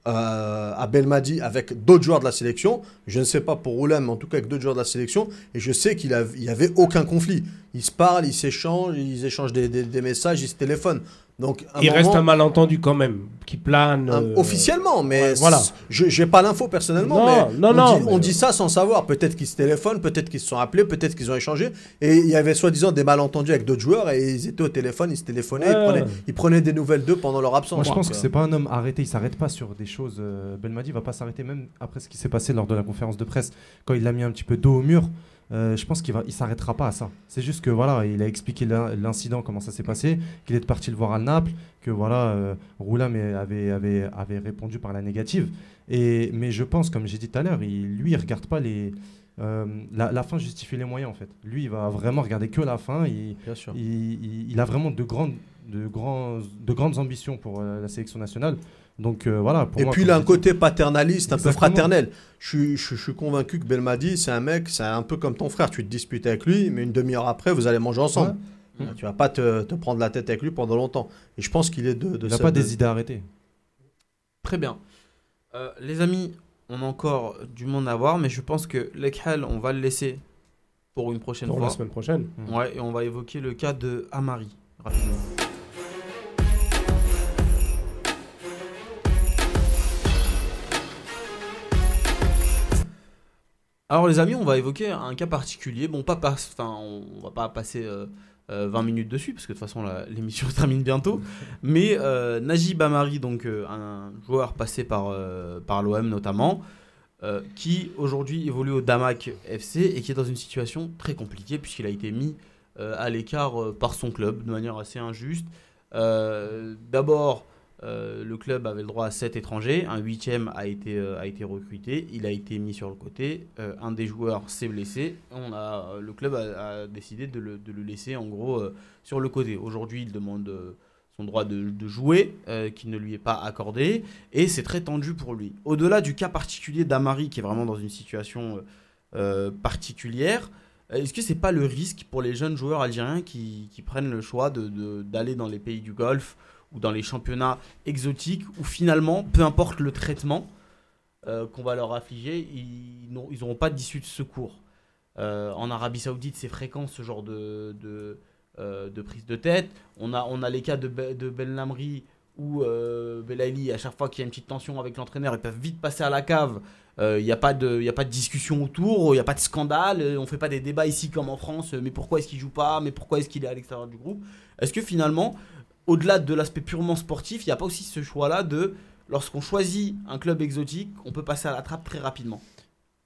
C: euh, à Belmadi avec d'autres joueurs de la sélection. Je ne sais pas pour Roulem, mais en tout cas avec d'autres joueurs de la sélection. Et je sais qu'il n'y avait aucun conflit. Ils se parlent, ils s'échangent, ils échangent des, messages, ils se téléphonent. Donc,
E: Il reste un malentendu quand même, qui plane.
C: un-
E: euh,
C: officiellement, mais
E: ouais, voilà.
C: je j'ai pas l'info personnellement,
E: Non,
C: mais,
E: non,
C: on,
E: non,
C: dit,
E: mais-
C: on dit ça sans savoir. Peut-être qu'ils se téléphonent, peut-être qu'ils se sont appelés, peut-être qu'ils ont échangé. Et il y avait soi-disant des malentendus avec d'autres joueurs et ils étaient au téléphone, ils se téléphonaient, ils, prenaient, ils prenaient des nouvelles d'eux pendant leur absence.
D: Moi, je pense que
C: euh,
D: c'est pas un homme arrêté. Il s'arrête pas sur des choses. euh, Belmadi va pas s'arrêter même après ce qui s'est passé lors de la conférence de presse quand il l'a mis un petit peu dos au mur. Euh, je pense qu'il il s'arrêtera pas à ça. C'est juste que voilà, il a expliqué l'in- l'incident, comment ça s'est passé, qu'il est parti le voir à Naples, que voilà, euh, Roulam avait, avait, avait répondu par la négative. Et, mais je pense, comme j'ai dit tout à l'heure, il, lui, il regarde pas les. euh, la, la fin justifie les moyens en fait. Lui, il va vraiment regarder que la fin. Il,
C: Bien sûr.
D: il, il- il a vraiment de grandes, de grands, de grandes ambitions pour euh, la sélection nationale. Donc euh, voilà. Pour
C: Et
D: moi,
C: puis il a un côté paternaliste, un peu fraternel. Je suis, je, je suis convaincu que Belmadi, c'est un mec, c'est un peu comme ton frère. Tu te disputes avec lui, mais une demi-heure après, vous allez manger ensemble.
D: Ouais.
C: Tu vas pas te, te prendre la tête avec lui pendant longtemps. Et je pense qu'il est de. de
D: il n'a pas
C: de-
D: des idées arrêtées.
A: Très bien. Euh, les amis, on a encore du monde à voir, mais je pense que l'Ekhel, on va le laisser pour une prochaine
E: Pour
A: fois.
E: la semaine prochaine.
A: Ouais, et on va évoquer le cas de Amari rapidement. Alors les amis, on va évoquer un cas particulier. Bon, pas pas, enfin, on va pas passer euh, euh, 20 minutes dessus parce que de toute façon l'émission termine bientôt. Mais euh, Najib Amari, donc euh, un joueur passé par euh, par l'OM notamment, euh, qui aujourd'hui évolue au Damak FC et qui est dans une situation très compliquée puisqu'il a été mis euh, à l'écart euh, par son club de manière assez injuste. Euh, D'abord, euh, le club avait le droit à 7 étrangers, un huitième a été, euh, a été recruté, il a été mis sur le côté, euh, un des joueurs s'est blessé, on a, le club a, décidé de le, de le laisser en gros sur le côté. Aujourd'hui, il demande son droit de, de jouer, qui ne lui est pas accordé, et c'est très tendu pour lui. Au-delà du cas particulier d'Amari, qui est vraiment dans une situation particulière, est-ce que c'est pas le risque pour les jeunes joueurs algériens qui, prennent le choix de- d'aller dans les pays du Golfe ou dans les championnats exotiques où finalement, peu importe le traitement euh, qu'on va leur affliger, ils n'auront pas d'issue de secours. Euh, en Arabie Saoudite, c'est fréquent ce genre de, de, euh, de prise de tête. On a, on a les cas de, de Ben Lamri ou euh, Belaïli, à chaque fois qu'il y a une petite tension avec l'entraîneur, ils peuvent vite passer à la cave. Il n'y a, pas de- a pas de discussion autour, il n'y a pas de scandale, on ne fait pas des débats ici comme en France, mais pourquoi est-ce qu'il joue pas, mais pourquoi est-ce qu'il est à l'extérieur du groupe? Est-ce que finalement, au-delà de l'aspect purement sportif, il n'y a pas aussi ce choix-là de, lorsqu'on choisit un club exotique, on peut passer à la trappe très rapidement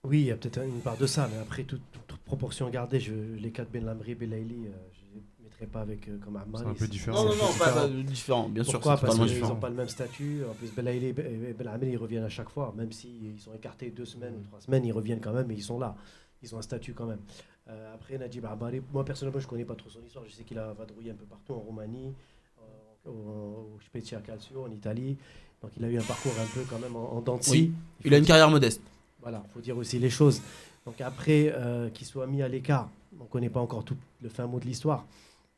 B: Oui, il y a peut-être une part de ça, mais après, toute, toute proportion gardée, je, les cas de Ben Lamri, Belaïli, euh, je ne les mettrai pas avec euh, comme Amari.
D: C'est un peu différent.
A: Non, non, non, pas,
B: différent.
A: pas différent, bien sûr,
B: Pourquoi?
A: c'est
B: Parce qu'ils n'ont pas le même statut. En plus, Belaïli et Ben Lamri, ils reviennent à chaque fois. Même s'ils sont écartés deux semaines ou trois semaines, ils reviennent quand même et ils sont là. Ils ont un statut quand même. Euh, après, Najib Amari, moi personnellement, je ne connais pas trop son histoire. Je sais qu'il a vadrouillé un peu partout en Roumanie, euh, au, Spezia Calcio, en Italie. Donc il a eu un parcours un peu quand même en, en dents de scie.
A: Oui. Il a une carrière modeste.
B: Voilà, faut dire aussi les choses. Donc après, euh, qu'il soit mis à l'écart, on ne connaît pas encore tout le fin mot de l'histoire.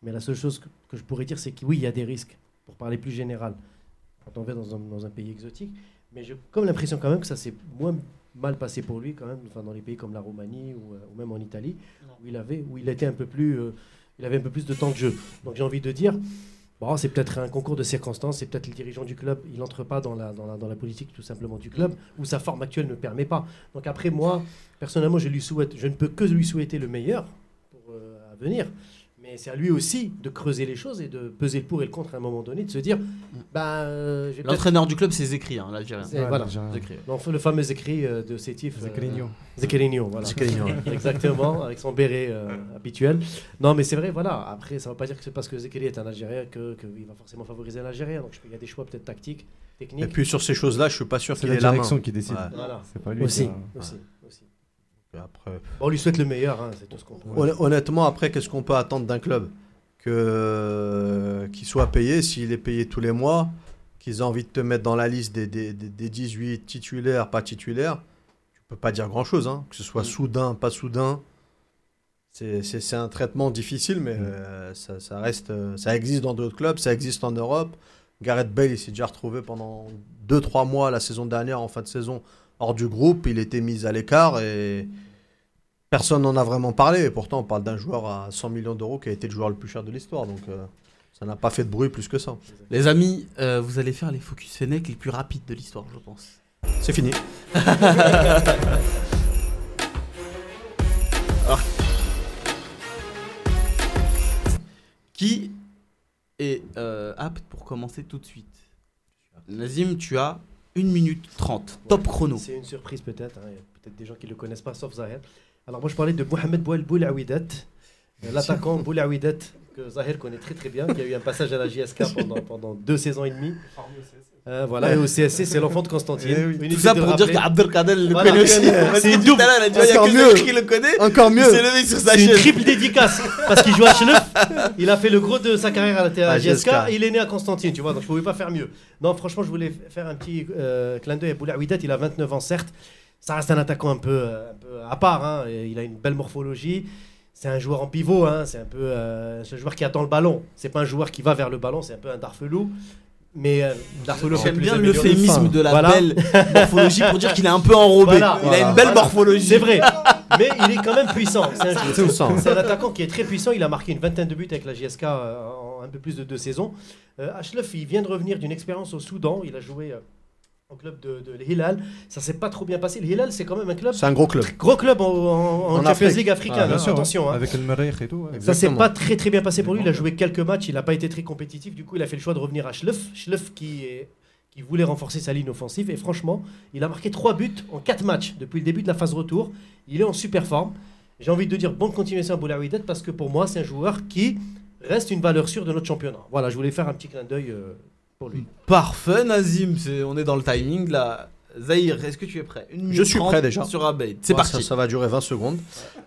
B: Mais la seule chose que, que je pourrais dire, c'est que oui, il y a des risques, pour parler plus général, quand on va dans un, dans un pays exotique. Mais j'ai comme l'impression quand même que ça s'est moins mal passé pour lui, quand même, enfin, dans les pays comme la Roumanie ou, euh, ou même en Italie, où il, avait, où il était un peu plus... euh, il avait un peu plus de temps de jeu. Donc j'ai envie de dire, c'est peut-être un concours de circonstances, c'est peut-être le dirigeant du club, il n'entre pas dans la, politique tout simplement du club, où sa forme actuelle ne permet pas. Donc après, moi, personnellement, je ne peux que lui souhaiter le meilleur pour euh, à venir. Mais c'est à lui aussi de creuser les choses et de peser le pour et le contre à un moment donné, de se dire, bah, euh,
A: L'entraîneur du club, c'est Zekri, hein, l'Algérien.
B: C'est- voilà.
A: Zekri.
B: Donc, le fameux écrit euh, de Sétif. euh,
D: Zekrigno.
B: Zekrigno, voilà.
C: Zekrigno.
B: Exactement, avec son béret euh, habituel. Non, mais c'est vrai, voilà. Après, ça ne veut pas dire que c'est parce que Zekri est un Algérien qu'il que il va forcément favoriser un Algérien. Donc, il y a des choix peut-être tactiques, techniques.
C: Et puis sur ces choses-là, je suis pas sûr
D: C'est
C: qu'il
D: la
C: ait la main.
D: direction qui décide.
C: Ouais.
B: Voilà.
D: C'est pas lui.
B: Aussi, aussi,
C: Après,
B: on lui souhaite le meilleur, hein, c'est tout ce qu'on peut.
C: Honn- Honnêtement, après, qu'est-ce qu'on peut attendre d'un club? Que Qu'il soit payé, s'il est payé tous les mois, qu'ils aient envie de te mettre dans la liste des, des, des- des 18 titulaires, pas titulaires, tu peux pas dire grand-chose. hein. Que ce soit
A: Mm.
C: soudain, pas soudain, c'est- un traitement difficile, mais
D: Mm.
C: euh, ça, ça reste, euh, ça existe dans d'autres clubs, ça existe en Europe. Gareth Bale, il s'est déjà retrouvé pendant 2-3 mois la saison dernière, en fin de saison, hors du groupe. Il était mis à l'écart et personne n'en a vraiment parlé. Et pourtant, on parle d'un joueur à 100 millions d'euros qui a été le joueur le plus cher de l'histoire. Donc, euh, ça n'a pas fait de bruit plus que ça.
A: Les amis, euh, vous allez faire les focus Fennec les plus rapides de l'histoire, je pense.
C: C'est fini.
A: Qui est euh, apte pour commencer tout de suite? Nazim, tu as 1 minute 30. Top chrono.
B: C'est une surprise peut-être. hein. Il y a peut-être des gens qui ne le connaissent pas, sauf Zahir. Alors moi je parlais de Mohamed Bouel Boulaouidat, euh, l'attaquant Boulaouidat que Zahir connaît très très bien, qui a eu un passage à la JSK pendant, pendant deux saisons et demie. Euh, voilà, et au CSC c'est l'enfant de Constantine.
C: Eh
G: Tout ça pour dire qu'Abdelkader le
B: Voilà.
G: connaît aussi.
B: C'est une
G: double.
C: Encore
G: que
C: mieux.
G: Zahir qui le connaît.
C: Encore
G: Il
C: mieux.
G: s'est levé sur sa
B: C'est une triple dédicace parce qu'il joue à Chenef. Il a fait le gros de sa carrière à la, la
C: À
B: et il est né à Constantine, tu vois. Donc je pouvais pas faire mieux. Non, franchement, je voulais faire un petit euh, clin d'œil à Boulaouidat. Il a 29 ans, certes. Ça reste un attaquant un peu, euh, un peu à part. hein, il a une belle morphologie. C'est un joueur en pivot. hein, C'est un peu euh, un joueur qui attend le ballon. C'est pas un joueur qui va vers le ballon. C'est un peu un Darfelou. Mais euh,
G: J'aime bien l'euphémisme de la
B: Voilà.
G: belle morphologie pour dire qu'il est un peu enrobé.
B: Voilà.
G: Il a une belle
B: Voilà.
G: morphologie.
B: C'est vrai. Mais il est quand même puissant. C'est un,
C: C'est puissant.
B: c'est un attaquant qui est très puissant. Il a marqué une vingtaine de buts avec la JSK euh, en un peu plus de deux saisons. Euh, Ashraf, il vient de revenir d'une expérience au Soudan. Il a joué euh, au club de, de l'Hilal. Ça s'est pas trop bien passé. L'Hilal, c'est quand même un club.
C: C'est un gros club.
B: Gros club en, en- en
C: En
B: Champions
C: Afrique.
B: League africaine.
C: Ah,
B: hein,
D: sûr,
B: attention. hein.
D: Avec le et tout. ouais.
B: Ça s'est pas très très bien passé pour lui. Il a joué quelques matchs, il n'a pas été très compétitif. Du coup, il a fait le choix de revenir à Schleff. Schleff qui, est- qui voulait renforcer sa ligne offensive. Et franchement, il a marqué 3 buts en 4 matchs depuis le début de la phase retour. Il est en super forme. J'ai envie de dire bonne continuation à Boulaouidet parce que pour moi, c'est un joueur qui reste une valeur sûre de notre championnat. Voilà, je voulais faire un petit clin d'œil euh, pour lui.
G: Parfait, Nazim. c'est- On est dans le timing là. Zahir, est-ce que tu es prêt? Une minute
C: Je suis
G: 30
C: prêt déjà.
G: Sur Abeid. C'est
C: Ouais,
G: parti.
C: Ça, ça va durer 20 secondes.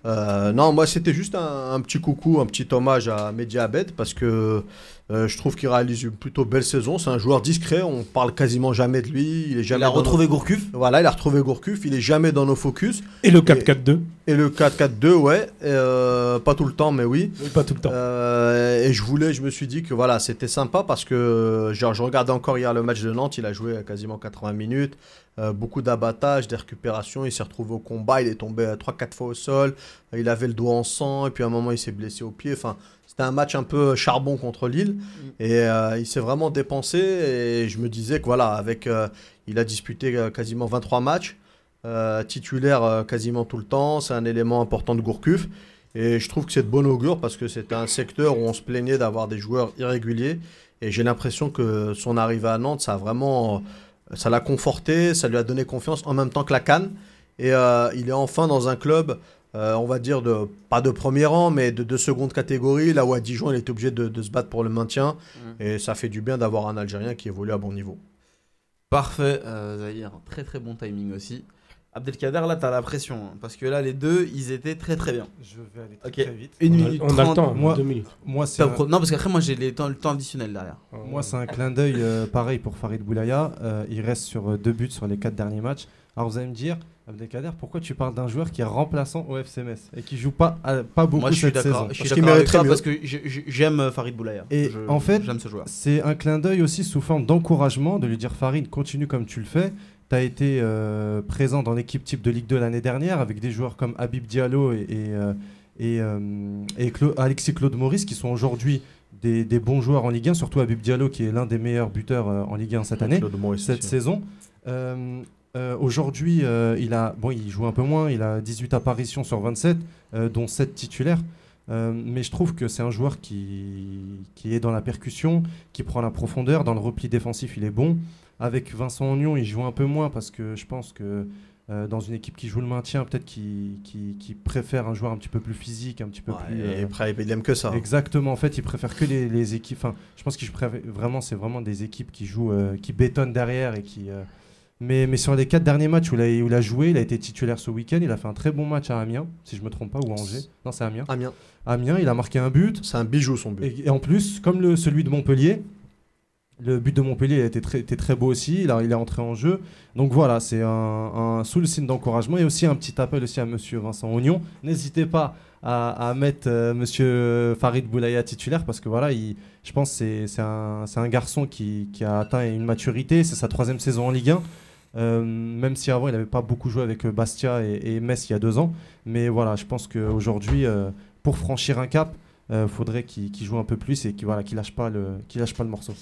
C: Euh, non, moi, c'était juste un, un petit coucou, un petit hommage à Mehdi Abed parce que euh, je trouve qu'il réalise une plutôt belle saison. C'est un joueur discret. On parle quasiment jamais de lui. Il est jamais
G: Il a retrouvé Gourcuff.
C: nos- Voilà, il a retrouvé Gourcuff. Il est jamais dans nos focus.
E: Et le 4-4-2
C: Et le 4-4-2, ouais. Euh, pas tout le temps, mais oui.
E: Oui, Pas tout le temps.
C: Euh, et je voulais, je me suis dit que voilà, c'était sympa parce que genre, je regardais encore hier le match de Nantes, il a joué quasiment 80 minutes, euh, beaucoup d'abattage, des récupérations, il s'est retrouvé au combat, il est tombé 3-4 fois au sol, il avait le doigt en sang et puis à un moment il s'est blessé au pied. Enfin, c'était un match un peu charbon contre Lille et euh, il s'est vraiment dépensé et je me disais que voilà, avec euh, il a disputé euh, quasiment 23 matchs. euh, titulaire quasiment tout le temps, c'est un élément important de Gourcuff. Et je trouve que c'est de bon augure parce que c'était un secteur où on se plaignait d'avoir des joueurs irréguliers. Et j'ai l'impression que son arrivée à Nantes, ça a vraiment, ça l'a conforté, ça lui a donné confiance en même temps que la Cannes. Et il est enfin dans un club, euh, on va dire de pas de premier rang, mais de, de seconde catégorie, là où à Dijon il était obligé de, de se battre pour le maintien. Et ça fait du bien d'avoir un Algérien qui évolue à bon niveau.
G: Parfait, euh, Zahir. Très très bon timing aussi. Abdelkader, là, t'as la pression. hein, parce que là, les deux, ils étaient très très bien.
D: Je vais aller
G: Ok.
D: très, très vite.
G: Une
E: On a,
G: minute
E: on a le
G: 30.
E: temps,
D: Moi-
E: deux minutes.
D: Moi, c'est un-
G: Non, parce qu'après, moi, j'ai temps- le temps additionnel derrière.
D: Moi, c'est un clin d'œil euh, pareil pour Farid Boulaya. Euh, il reste sur euh, deux buts sur les quatre derniers matchs. Alors, vous allez me dire, Abdelkader, pourquoi tu parles d'un joueur qui est remplaçant au FCMS et qui joue pas, à- pas beaucoup
G: Moi, je suis
D: cette saison
G: Je suis d'accord avec toi parce que j'aime euh, Farid Boulaya.
D: Et
G: Je-
D: en fait,
G: j'aime ce joueur.
D: C'est un clin d'œil aussi sous forme d'encouragement, de lui dire Farid, continue comme tu le fais. Tu as été euh, présent dans l'équipe type de Ligue 2 l'année dernière avec des joueurs comme Habib Diallo et, et, euh, et, euh, et Cla- Alexis Claude Maurice qui sont aujourd'hui des, des bons joueurs en Ligue 1, surtout Habib Diallo qui est l'un des meilleurs buteurs euh, en Ligue 1 cette année, cette saison. Euh, Aujourd'hui, euh, il, a, bon, il joue un peu moins, il a 18 apparitions sur 27, euh, dont 7 titulaires. Euh, mais je trouve que c'est un joueur qui, qui est dans la percussion, qui prend la profondeur. Dans le repli défensif, il est bon. Avec Vincent Ognon, il joue un peu moins parce que je pense que euh, dans une équipe qui joue le maintien, peut-être qu'il qu'il- qu'il préfère un joueur un petit peu plus physique, un petit peu
C: Ouais,
D: plus.
C: et
D: euh,
C: après, il aime que ça.
D: Exactement, en fait, il préfère que les, les équipes. Enfin, je pense préfère vraiment, c'est vraiment des équipes qui jouent, euh, qui bétonnent derrière et qui. Mais, mais sur les quatre derniers matchs où il, a, où il a joué, il a été titulaire ce week-end. Il a fait un très bon match à Amiens, si je me trompe pas, ou à Angers. Non, c'est Amiens.
C: Amiens,
D: Amiens, il a marqué un but.
C: c'est un bijou son but.
D: Et, et en plus, comme le, celui de Montpellier, le but de Montpellier a été très, était très beau aussi. Il, a- il est entré en jeu. Donc voilà, c'est un, un sous le signe d'encouragement. Et aussi un petit appel aussi à Monsieur Vincent Ognon. N'hésitez pas à, à mettre euh, Monsieur Farid Boulaya titulaire parce que voilà, il, je pense que c'est- c'est un, c'est un garçon qui, qui a atteint une maturité. C'est sa troisième saison en Ligue 1. Euh, même si avant il n'avait pas beaucoup joué avec euh, Bastia et, et Metz il y a deux ans. Mais voilà, je pense qu'aujourd'hui, euh, pour franchir un cap, il faudrait qu'il joue un peu plus et qu'il voilà, qu'il lâche, pas le- qu'il lâche pas le morceau.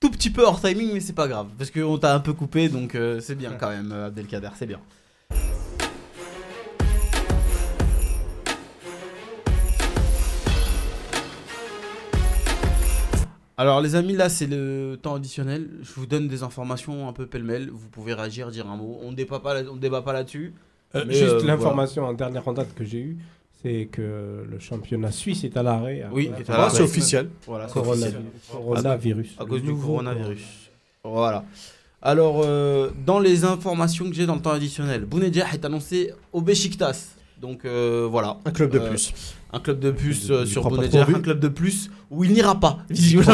G: Tout petit peu hors timing, mais c'est pas grave. Parce qu'on t'a un peu coupé, donc euh, c'est bien quand même, Abdelkader, c'est bien. Alors les amis, là c'est le temps additionnel. Je vous donne des informations un peu pêle-mêle. Vous pouvez réagir, dire un mot. On ne débat pas, là- on débat pas là-dessus.
E: Euh, juste
A: euh,
E: l'information en dernière en date que j'ai eue, c'est que le championnat suisse est à l'arrêt.
A: Oui,
C: Ah, c'est officiel.
A: Voilà,
E: coronavirus. coronavirus.
A: à cause du coronavirus. Voilà. Alors, euh, dans les informations que j'ai dans le temps additionnel, Bounedjah est annoncé au Besiktas. Donc euh, voilà.
C: Un club de
A: Euh,
C: plus.
A: Un club de plus euh, sur Bounedjah, un club de plus où il n'ira pas. Visiblement,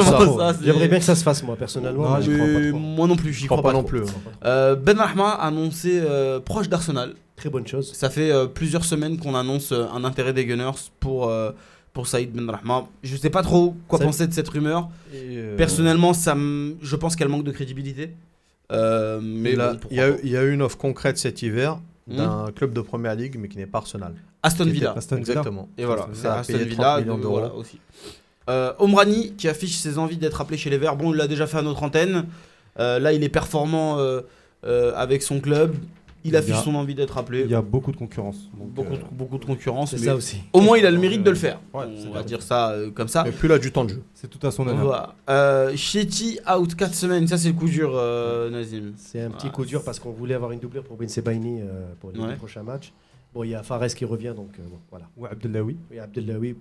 B: J'aimerais bien que ça se fasse, moi, personnellement.
D: Non,
B: mais
D: j'y crois pas
A: Mais
D: trop.
A: moi non plus, j'y
C: Je
A: crois,
C: crois pas non plus.
A: Euh, ben Rahma a annoncé euh, proche d'Arsenal.
B: Très bonne chose.
A: Ça fait euh, plusieurs semaines qu'on annonce euh, un intérêt des Gunners pour, euh, pour Saïd Ben Rahma. Je sais pas trop quoi
B: Ça-
A: penser de cette rumeur.
C: Euh,
A: Personnellement, ça je pense qu'elle manque de crédibilité. Euh, mais
C: il,
A: bon,
C: y y a eu une offre concrète cet hiver
A: Hmm.
C: d'un club de première ligue, mais qui n'est pas Arsenal.
A: Aston Villa.
D: Aston Villa.
C: Exactement.
A: Et voilà,
D: Ça,
A: c'est Aston
C: payé
A: Villa
C: 30 millions
A: donc
C: d'euros.
A: voilà, aussi. Euh, Omrani qui affiche ses envies d'être appelé chez les Verts. Bon, il l'a déjà fait à notre antenne. Euh, là, il est performant euh, avec son club. Il affiche
D: a-
A: son envie d'être appelé.
D: Il y a beaucoup de concurrence. donc,
A: beaucoup,
D: euh,
A: de, beaucoup de concurrence.
B: C'est
A: mais
B: ça aussi.
A: Au moins, il a le mérite de le faire.
D: Ouais,
A: On
D: c'est
A: va dire ça euh, comme ça.
C: Et puis là, du temps de jeu.
D: C'est tout à son honneur.
A: Voilà. Euh, Chetty out 4 semaines. Ça, c'est le coup dur, euh, Nazim.
B: C'est un petit coup dur parce qu'on voulait avoir une doublure pour Ben Sebaini euh, pour les
A: Ouais.
B: prochains matchs. Bon, il y a Fares qui revient, donc euh, bon, voilà.
D: Ouais, Abdellaoui.
B: Il y a Abdellaoui.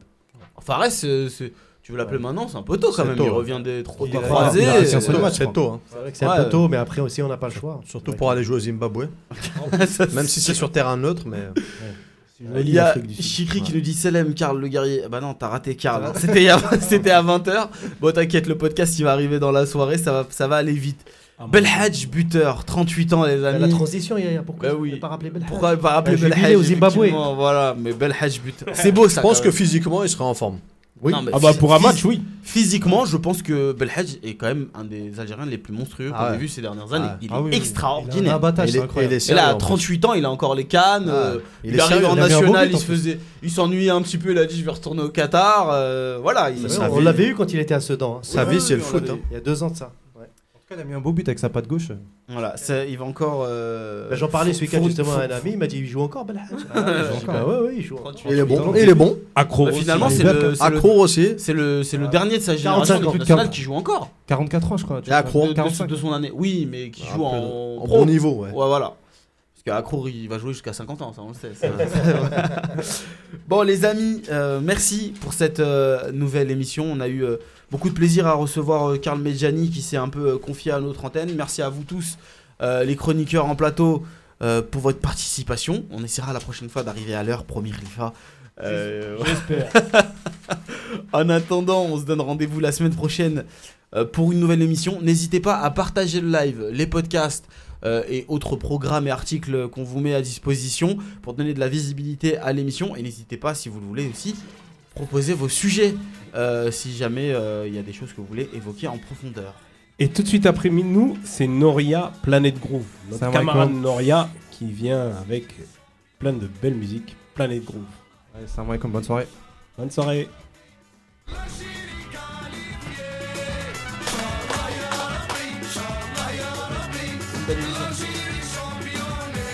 A: Fares, c'est- tu veux l'appeler
B: Ouais.
A: maintenant C'est un peu tôt quand même.
C: tôt.
A: Il revient des trois croisés. Euh,
C: C'est tôt, hein.
B: C'est vrai que c'est
A: Ouais.
B: un peu tôt, mais après aussi, on n'a pas le choix.
C: surtout
B: Ouais.
C: pour aller jouer au Zimbabwe. Même si c'est sur terrain neutre, mais
A: Il y a. Chikri qui nous dit Selem, Karl le guerrier. Bah non, t'as raté Karl. C'était il y a- c'était à 20h. Bon, t'inquiète, le podcast il va arriver dans la soirée, ça va, ça va aller vite. Belhadj, buteur, 38 ans, les
B: La
A: amis.
B: transition, il y a pourquoi
A: Bah oui.
B: pas rappelé Belhadj
A: Pourquoi pas rappeler
B: Un jubilé
A: Belhadj
B: au Zimbabwe.
A: Voilà, mais Belhadj buteur. C'est beau ça.
C: je pense que physiquement, il sera en forme.
B: Oui.
A: Non, mais
E: Ah bah pour un match, oui.
A: Physiquement, je pense que Belhadj est quand même un des Algériens les plus monstrueux qu'on
C: Ah
A: ait
C: ouais.
A: vu ces dernières années.
C: Ah.
A: Il est
D: Ah oui, oui.
B: Il a
A: extraordinaire.
B: abattage,
C: il est- il est sérieux, en plus.
A: 38 ans, il a encore les cannes.
C: Ah,
A: euh,
C: il
A: il,
C: est sérieux,
A: en
D: il a
A: national, il se faisait, il s'ennuyait un petit peu, il a dit je vais retourner au Qatar. euh, voilà, il,
B: on l'avait eu quand il était à Sedan. hein.
C: Sa
A: Oui,
C: vie, c'est
A: oui,
C: le foot. hein.
B: Il y a deux ans de ça.
D: Cas, il a mis un beau but avec sa patte gauche.
A: voilà, il va encore. euh,
B: Bah, J'en parlais ce week-end justement à un ami, il m'a dit il joue encore.
D: Ah,
B: Ah,
D: il joue
B: j'ai dit,
D: encore.
B: bah ouais, ouais, il joue encore.
C: Il est bon. Il est bon.
E: Accro.
A: Bah, finalement, c'est
E: est
A: le,
E: bête.
A: c'est le,
C: Accro aussi.
A: c'est le, c'est le
B: Ah.
A: dernier de sa génération
B: 45
A: d'équipe
B: ans.
A: nationale qui joue encore.
D: 44 ans, je crois. tu
C: Accro.
A: De, de-
D: 45.
A: de son année. Oui, mais qui joue en,
C: En bon niveau, ouais.
A: Ouais, voilà. Parce qu'Akrour, il va jouer jusqu'à 50 ans, ça on le sait. ça. bon, les amis, euh, merci pour cette euh, nouvelle émission. On a eu euh, beaucoup de plaisir à recevoir euh, Karl Medjani qui s'est un peu euh, confié à notre antenne. Merci à vous tous, euh, les chroniqueurs en plateau, euh, pour votre participation. On essaiera la prochaine fois d'arriver à l'heure, promis Rifa. Euh,
E: J'espère.
A: en attendant, on se donne rendez-vous la semaine prochaine pour une nouvelle émission. N'hésitez pas à partager le live, les podcasts euh, et autres programmes et articles qu'on vous met à disposition pour donner de la visibilité à l'émission. Et n'hésitez pas, si vous le voulez aussi, proposer vos sujets euh, si jamais euh, il y a des choses que vous voulez évoquer en profondeur.
E: Et tout de suite après nous, c'est Noria Planet Groove. Notre
D: Salam
E: camarade. Noria qui vient avec plein de belles musiques. Planet Groove.
D: Allez, salam alaikum, bonne soirée.
E: Bonne soirée.
H: Machine